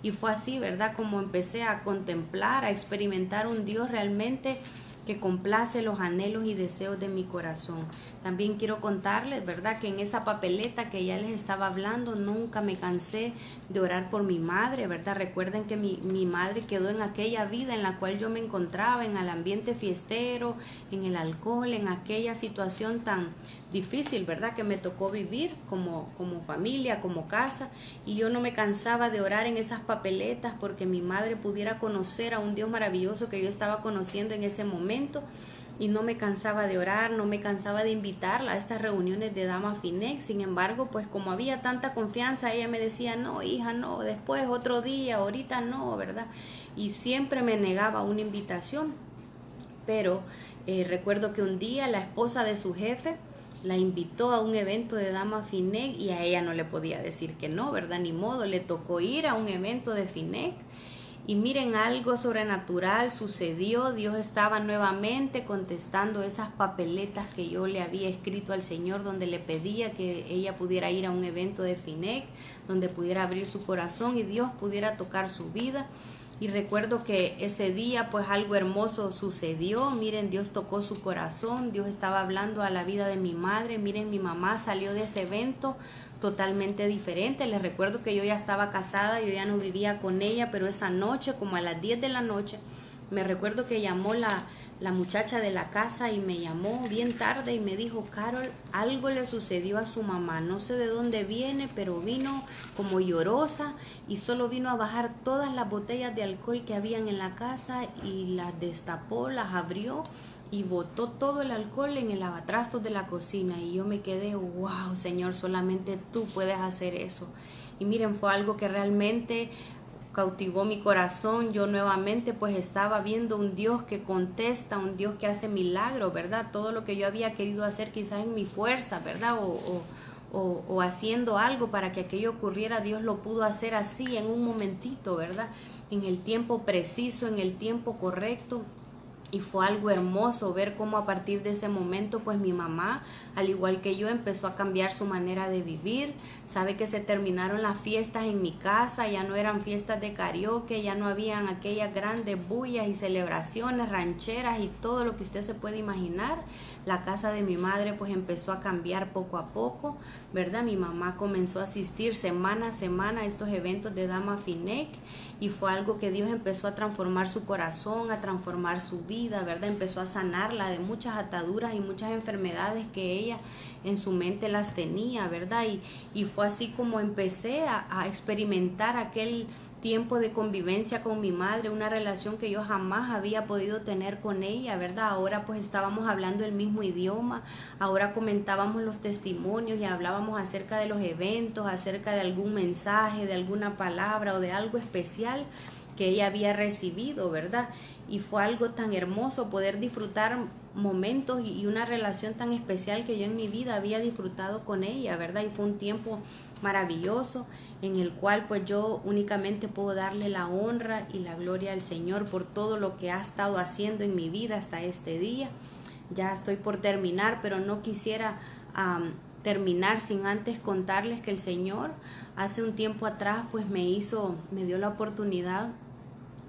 Y fue así, ¿verdad? Como empecé a contemplar, a experimentar un Dios realmente que complace los anhelos y deseos de mi corazón. También quiero contarles, ¿verdad? Que en esa papeleta que ya les estaba hablando, nunca me cansé de orar por mi madre, ¿verdad? Recuerden que mi, mi madre quedó en aquella vida en la cual yo me encontraba, en el ambiente fiestero, en el alcohol, en aquella situación tan difícil, ¿verdad? Que me tocó vivir como, como familia, como casa, y yo no me cansaba de orar en esas papeletas porque mi madre pudiera conocer a un Dios maravilloso que yo estaba conociendo en ese momento y no me cansaba de orar, no me cansaba de invitarla a estas reuniones de Dama Finex. Sin embargo, pues como había tanta confianza, ella me decía, no, hija, no, después, otro día, ahorita no, ¿verdad? Y siempre me negaba una invitación. Pero eh, recuerdo que un día la esposa de su jefe la invitó a un evento de Dama Finec y a ella no le podía decir que no, ¿verdad? Ni modo, le tocó ir a un evento de Finec y miren, algo sobrenatural sucedió. Dios estaba nuevamente contestando esas papeletas que yo le había escrito al Señor, donde le pedía que ella pudiera ir a un evento de FINEC, donde pudiera abrir su corazón y Dios pudiera tocar su vida. Y recuerdo que ese día pues algo hermoso sucedió. Miren, Dios tocó su corazón, Dios estaba hablando a la vida de mi madre. Miren, mi mamá salió de ese evento totalmente diferente. Les recuerdo que yo ya estaba casada, yo ya no vivía con ella, pero esa noche, como a las 10 de la noche, me recuerdo que llamó la, la muchacha de la casa y me llamó bien tarde y me dijo, Carol, algo le sucedió a su mamá, no sé de dónde viene, pero vino como llorosa y solo vino a bajar todas las botellas de alcohol que habían en la casa y las destapó, las abrió y botó todo el alcohol en el lavatrastos de la cocina y yo me quedé, wow, Señor, solamente tú puedes hacer eso. Y miren, fue algo que realmente cautivó mi corazón. Yo nuevamente pues estaba viendo un Dios que contesta, un Dios que hace milagros, ¿verdad? Todo lo que yo había querido hacer quizás en mi fuerza, ¿verdad? O, o, o haciendo algo para que aquello ocurriera, Dios lo pudo hacer así en un momentito, ¿verdad? En el tiempo preciso, en el tiempo correcto y fue algo hermoso ver cómo a partir de ese momento pues mi mamá al igual que yo empezó a cambiar su manera de vivir. Sabe que se terminaron las fiestas en mi casa ya no eran fiestas de karaoke ya no habían aquellas grandes bullas y celebraciones rancheras y todo lo que usted se puede imaginar. La casa de mi madre pues empezó a cambiar poco a poco verdad mi mamá comenzó a asistir semana a semana a estos eventos de Dama Finec y fue algo que Dios empezó a transformar su corazón, a transformar su vida, ¿verdad? Empezó a sanarla de muchas ataduras y muchas enfermedades que ella en su mente las tenía, ¿verdad? Y, y fue así como empecé a, a experimentar aquel tiempo de convivencia con mi madre, una relación que yo jamás había podido tener con ella, ¿verdad? Ahora pues estábamos hablando el mismo idioma, ahora comentábamos los testimonios y hablábamos acerca de los eventos, acerca de algún mensaje, de alguna palabra o de algo especial que ella había recibido, ¿verdad? Y fue algo tan hermoso poder disfrutar momentos y una relación tan especial que yo en mi vida había disfrutado con ella, ¿verdad? Y fue un tiempo maravilloso en el cual pues yo únicamente puedo darle la honra y la gloria al Señor por todo lo que ha estado haciendo en mi vida hasta este día. Ya estoy por terminar, pero no quisiera terminar sin antes contarles que el Señor hace un tiempo atrás pues me hizo, me dio la oportunidad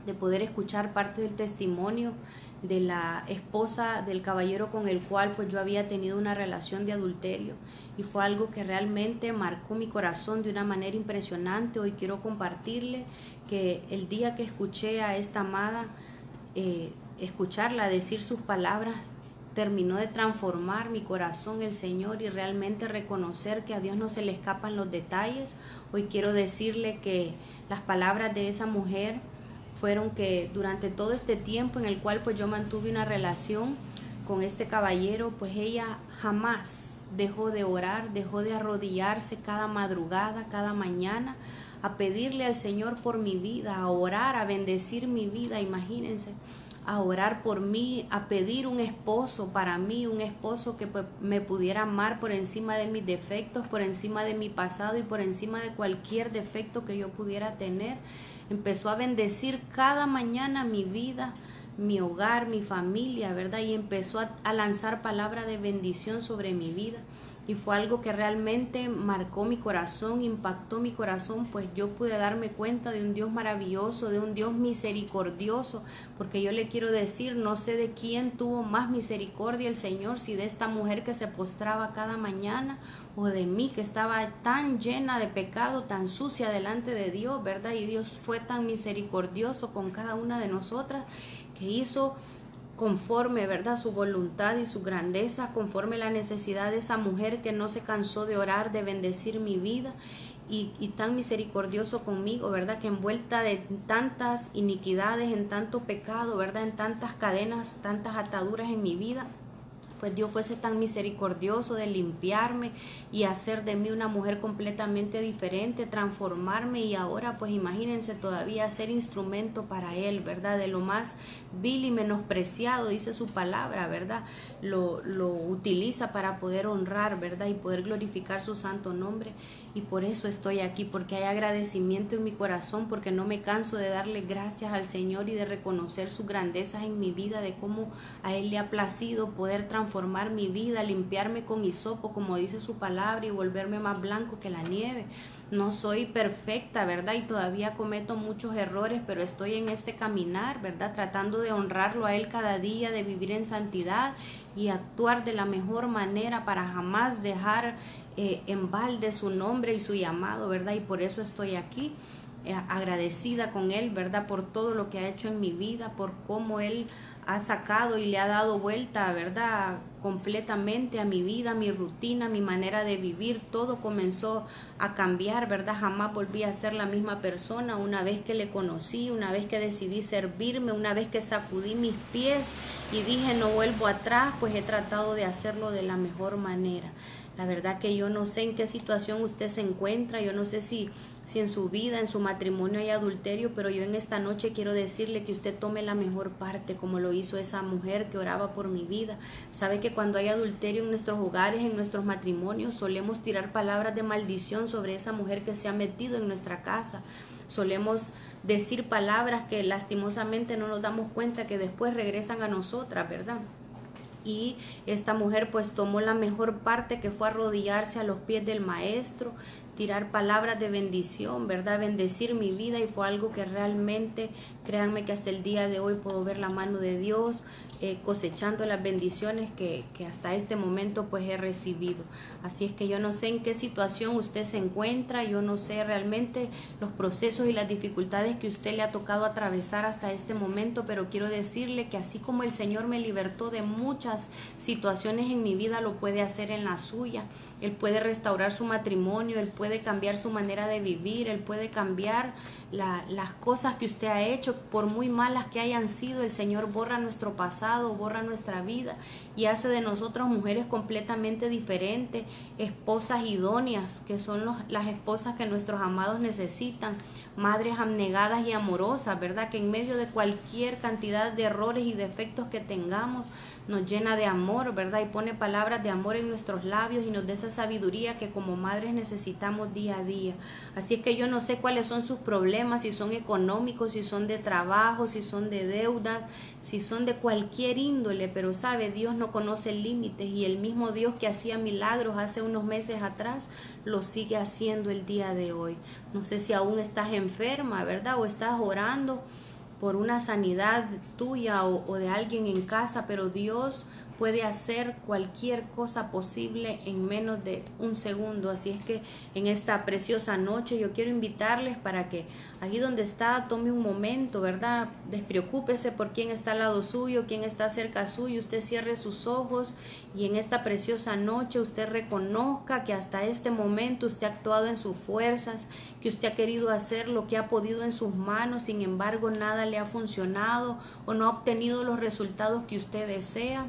de poder escuchar parte del testimonio de la esposa del caballero con el cual pues yo había tenido una relación de adulterio y fue algo que realmente marcó mi corazón de una manera impresionante. Hoy quiero compartirle que el día que escuché a esta amada, eh, escucharla decir sus palabras, terminó de transformar mi corazón el Señor y realmente reconocer que a Dios no se le escapan los detalles. Hoy quiero decirle que las palabras de esa mujer fueron que durante todo este tiempo en el cual pues yo mantuve una relación con este caballero, pues ella jamás dejó de orar, dejó de arrodillarse cada madrugada, cada mañana, a pedirle al Señor por mi vida, a orar, a bendecir mi vida, imagínense a orar por mí, a pedir un esposo para mí, un esposo que pues, me pudiera amar por encima de mis defectos, por encima de mi pasado y por encima de cualquier defecto que yo pudiera tener. Empezó a bendecir cada mañana mi vida, mi hogar, mi familia, ¿verdad? Y empezó a, a lanzar palabra de bendición sobre mi vida y fue algo que realmente marcó mi corazón, impactó mi corazón, pues yo pude darme cuenta de un Dios maravilloso, de un Dios misericordioso, porque yo le quiero decir, no sé de quién tuvo más misericordia el Señor, si de esta mujer que se postraba cada mañana o de mí que estaba tan llena de pecado, tan sucia delante de Dios, ¿verdad? Y Dios fue tan misericordioso con cada una de nosotras que hizo conforme, ¿verdad? Su voluntad y su grandeza, conforme la necesidad de esa mujer que no se cansó de orar, de bendecir mi vida y, tan misericordioso conmigo, ¿verdad? Que envuelta de tantas iniquidades, en tanto pecado, ¿verdad? En tantas cadenas, tantas ataduras en mi vida pues Dios fuese tan misericordioso de limpiarme y hacer de mí una mujer completamente diferente, transformarme y ahora pues imagínense todavía ser instrumento para Él, ¿verdad? De lo más vil y menospreciado, dice su palabra, ¿verdad? Lo, lo utiliza para poder honrar, ¿verdad? Y poder glorificar su santo nombre. Y por eso estoy aquí, porque hay agradecimiento en mi corazón, porque no me canso de darle gracias al Señor y de reconocer sus grandezas en mi vida, de cómo a Él le ha placido poder transformar mi vida, limpiarme con hisopo, como dice su palabra, y volverme más blanco que la nieve. No soy perfecta, ¿verdad? Y todavía cometo muchos errores, pero estoy en este caminar, ¿verdad? Tratando de honrarlo a Él cada día, de vivir en santidad y actuar de la mejor manera para jamás dejar eh, en balde su nombre y su llamado, ¿verdad? Y por eso estoy aquí eh, agradecida con Él, ¿verdad? Por todo lo que ha hecho en mi vida, por cómo Él ha sacado y le ha dado vuelta, ¿verdad? Completamente a mi vida, mi rutina, mi manera de vivir. Todo comenzó a cambiar, ¿verdad? Jamás volví a ser la misma persona una vez que le conocí, una vez que decidí servirme, una vez que sacudí mis pies y dije no vuelvo atrás, pues he tratado de hacerlo de la mejor manera. La verdad que yo no sé en qué situación usted se encuentra, yo no sé si, si en su vida, en su matrimonio hay adulterio, pero yo en esta noche quiero decirle que usted tome la mejor parte, como lo hizo esa mujer que oraba por mi vida. Sabe que cuando hay adulterio en nuestros hogares, en nuestros matrimonios, solemos tirar palabras de maldición sobre esa mujer que se ha metido en nuestra casa. Solemos decir palabras que lastimosamente no nos damos cuenta que después regresan a nosotras, ¿verdad? Y esta mujer pues tomó la mejor parte que fue arrodillarse a los pies del maestro, tirar palabras de bendición, ¿verdad? Bendecir mi vida y fue algo que realmente, créanme que hasta el día de hoy puedo ver la mano de Dios eh, cosechando las bendiciones que, que, hasta este momento pues he recibido. Así es que yo no sé en qué situación usted se encuentra, yo no sé realmente los procesos y las dificultades que usted le ha tocado atravesar hasta este momento, pero quiero decirle que así como el Señor me libertó de muchas situaciones en mi vida, lo puede hacer en la suya. Él puede restaurar su matrimonio, Él puede cambiar su manera de vivir, Él puede cambiar las cosas que usted ha hecho, por muy malas que hayan sido, el Señor borra nuestro pasado, borra nuestra vida y hace de nosotros mujeres completamente diferentes, esposas idóneas, que son las esposas que nuestros amados necesitan, madres abnegadas y amorosas, ¿verdad? Que en medio de cualquier cantidad de errores y defectos que tengamos, nos llena de amor, ¿verdad? Y pone palabras de amor en nuestros labios y nos da esa sabiduría que como madres necesitamos día a día. Así es que yo no sé cuáles son sus problemas, si son económicos, si son de trabajo, si son de deudas, si son de cualquier índole, pero sabe, Dios no conoce límites y el mismo Dios que hacía milagros hace unos meses atrás, lo sigue haciendo el día de hoy. No sé si aún estás enferma, ¿verdad? O estás orando por una sanidad tuya o, de alguien en casa, pero Dios puede hacer cualquier cosa posible en menos de un segundo. Así es que en esta preciosa noche yo quiero invitarles para que allí donde está tome un momento, ¿verdad? Despreocúpese por quién está al lado suyo, quién está cerca suyo. Usted cierre sus ojos y en esta preciosa noche usted reconozca que hasta este momento usted ha actuado en sus fuerzas, que usted ha querido hacer lo que ha podido en sus manos, sin embargo nada le ha funcionado o no ha obtenido los resultados que usted desea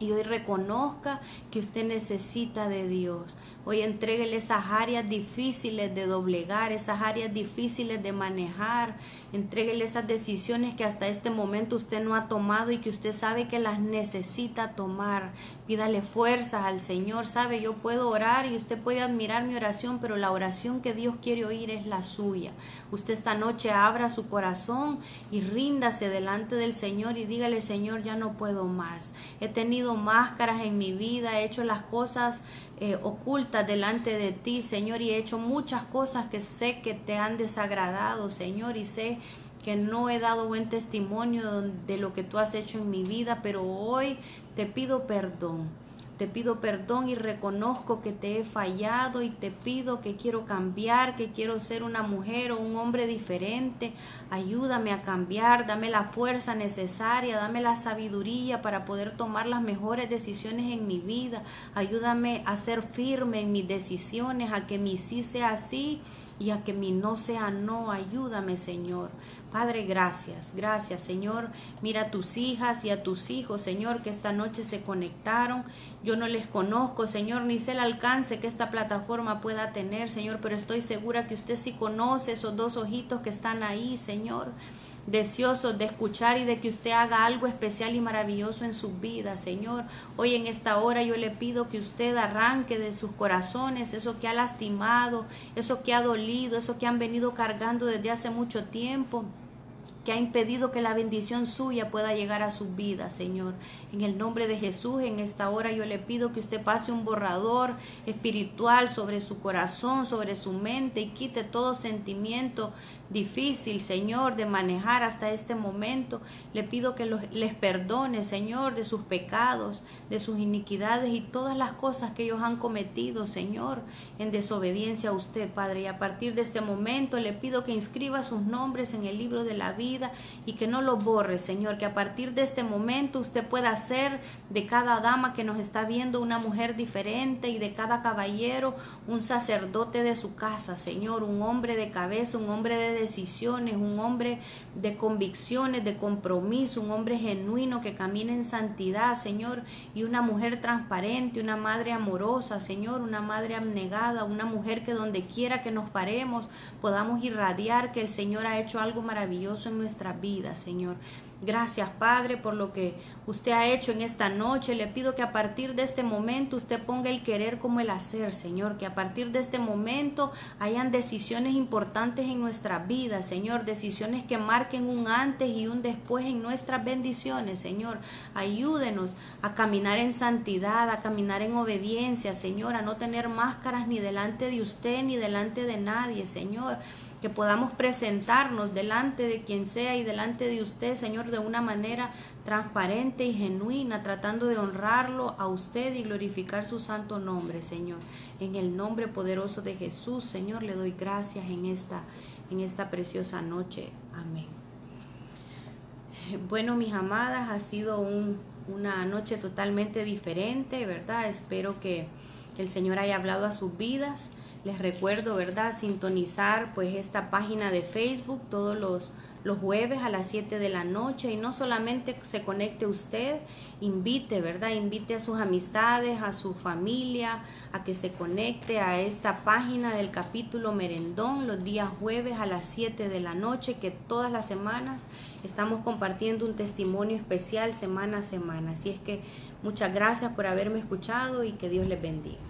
y hoy reconozca que usted necesita de Dios. Hoy entreguele esas áreas difíciles de doblegar, esas áreas difíciles de manejar. Entréguele esas decisiones que hasta este momento usted no ha tomado y que usted sabe que las necesita tomar. Pídale fuerzas al Señor. Sabe, yo puedo orar y usted puede admirar mi oración, pero la oración que Dios quiere oír es la suya. Usted esta noche abra su corazón y ríndase delante del Señor y dígale, Señor, ya no puedo más. He tenido máscaras en mi vida, he hecho las cosas eh, ocultas delante de ti, Señor, y he hecho muchas cosas que sé que te han desagradado, Señor, y sé que no he dado buen testimonio de lo que tú has hecho en mi vida, pero hoy te pido perdón. Te pido perdón y reconozco que te he fallado y te pido que quiero cambiar, que quiero ser una mujer o un hombre diferente. Ayúdame a cambiar, dame la fuerza necesaria, dame la sabiduría para poder tomar las mejores decisiones en mi vida. Ayúdame a ser firme en mis decisiones, a que mi sí sea sí y a que mi no sea no. Ayúdame, Señor. Padre, gracias, gracias, Señor. Mira a tus hijas y a tus hijos, Señor, que esta noche se conectaron. Yo no les conozco, Señor, ni sé el alcance que esta plataforma pueda tener, Señor, pero estoy segura que usted sí conoce esos dos ojitos que están ahí, Señor deseosos de escuchar y de que usted haga algo especial y maravilloso en sus vidas, Señor. Hoy en esta hora yo le pido que usted arranque de sus corazones eso que ha lastimado, eso que ha dolido, eso que han venido cargando desde hace mucho tiempo que ha impedido que la bendición suya pueda llegar a sus vidas, Señor. En el nombre de Jesús, en esta hora yo le pido que usted pase un borrador espiritual sobre su corazón, sobre su mente y quite todo sentimiento difícil, Señor, de manejar hasta este momento. Le pido que les perdone, Señor, de sus pecados, de sus iniquidades y todas las cosas que ellos han cometido, Señor, en desobediencia a usted, Padre. Y a partir de este momento le pido que inscriba sus nombres en el libro de la vida y que no lo borre, Señor, que a partir de este momento usted pueda hacer de cada dama que nos está viendo una mujer diferente y de cada caballero un sacerdote de su casa, Señor, un hombre de cabeza, un hombre de decisiones, un hombre de convicciones, de compromiso, un hombre genuino que camina en santidad, Señor, y una mujer transparente, una madre amorosa, Señor, una madre abnegada, una mujer que donde quiera que nos paremos podamos irradiar que el Señor ha hecho algo maravilloso en nuestra vida, Señor. Gracias, Padre, por lo que usted ha hecho en esta noche. Le pido que a partir de este momento usted ponga el querer como el hacer, Señor. Que a partir de este momento hayan decisiones importantes en nuestra vida, Señor. Decisiones que marquen un antes y un después en nuestras bendiciones, Señor. Ayúdenos a caminar en santidad, a caminar en obediencia, Señor. A no tener máscaras ni delante de usted ni delante de nadie, Señor que podamos presentarnos delante de quien sea y delante de usted, Señor, de una manera transparente y genuina, tratando de honrarlo a usted y glorificar su santo nombre, Señor. En el nombre poderoso de Jesús, Señor, le doy gracias en esta, en esta preciosa noche. Amén. Bueno, mis amadas, ha sido una noche totalmente diferente, ¿verdad? Espero que el Señor haya hablado a sus vidas les recuerdo, ¿verdad? Sintonizar pues esta página de Facebook todos los, los jueves a las 7 de la noche y no solamente se conecte usted, invite, ¿verdad? Invite a sus amistades, a su familia, a que se conecte a esta página del capítulo Merendón los días jueves a las 7 de la noche, que todas las semanas estamos compartiendo un testimonio especial semana a semana. Así es que muchas gracias por haberme escuchado y que Dios les bendiga.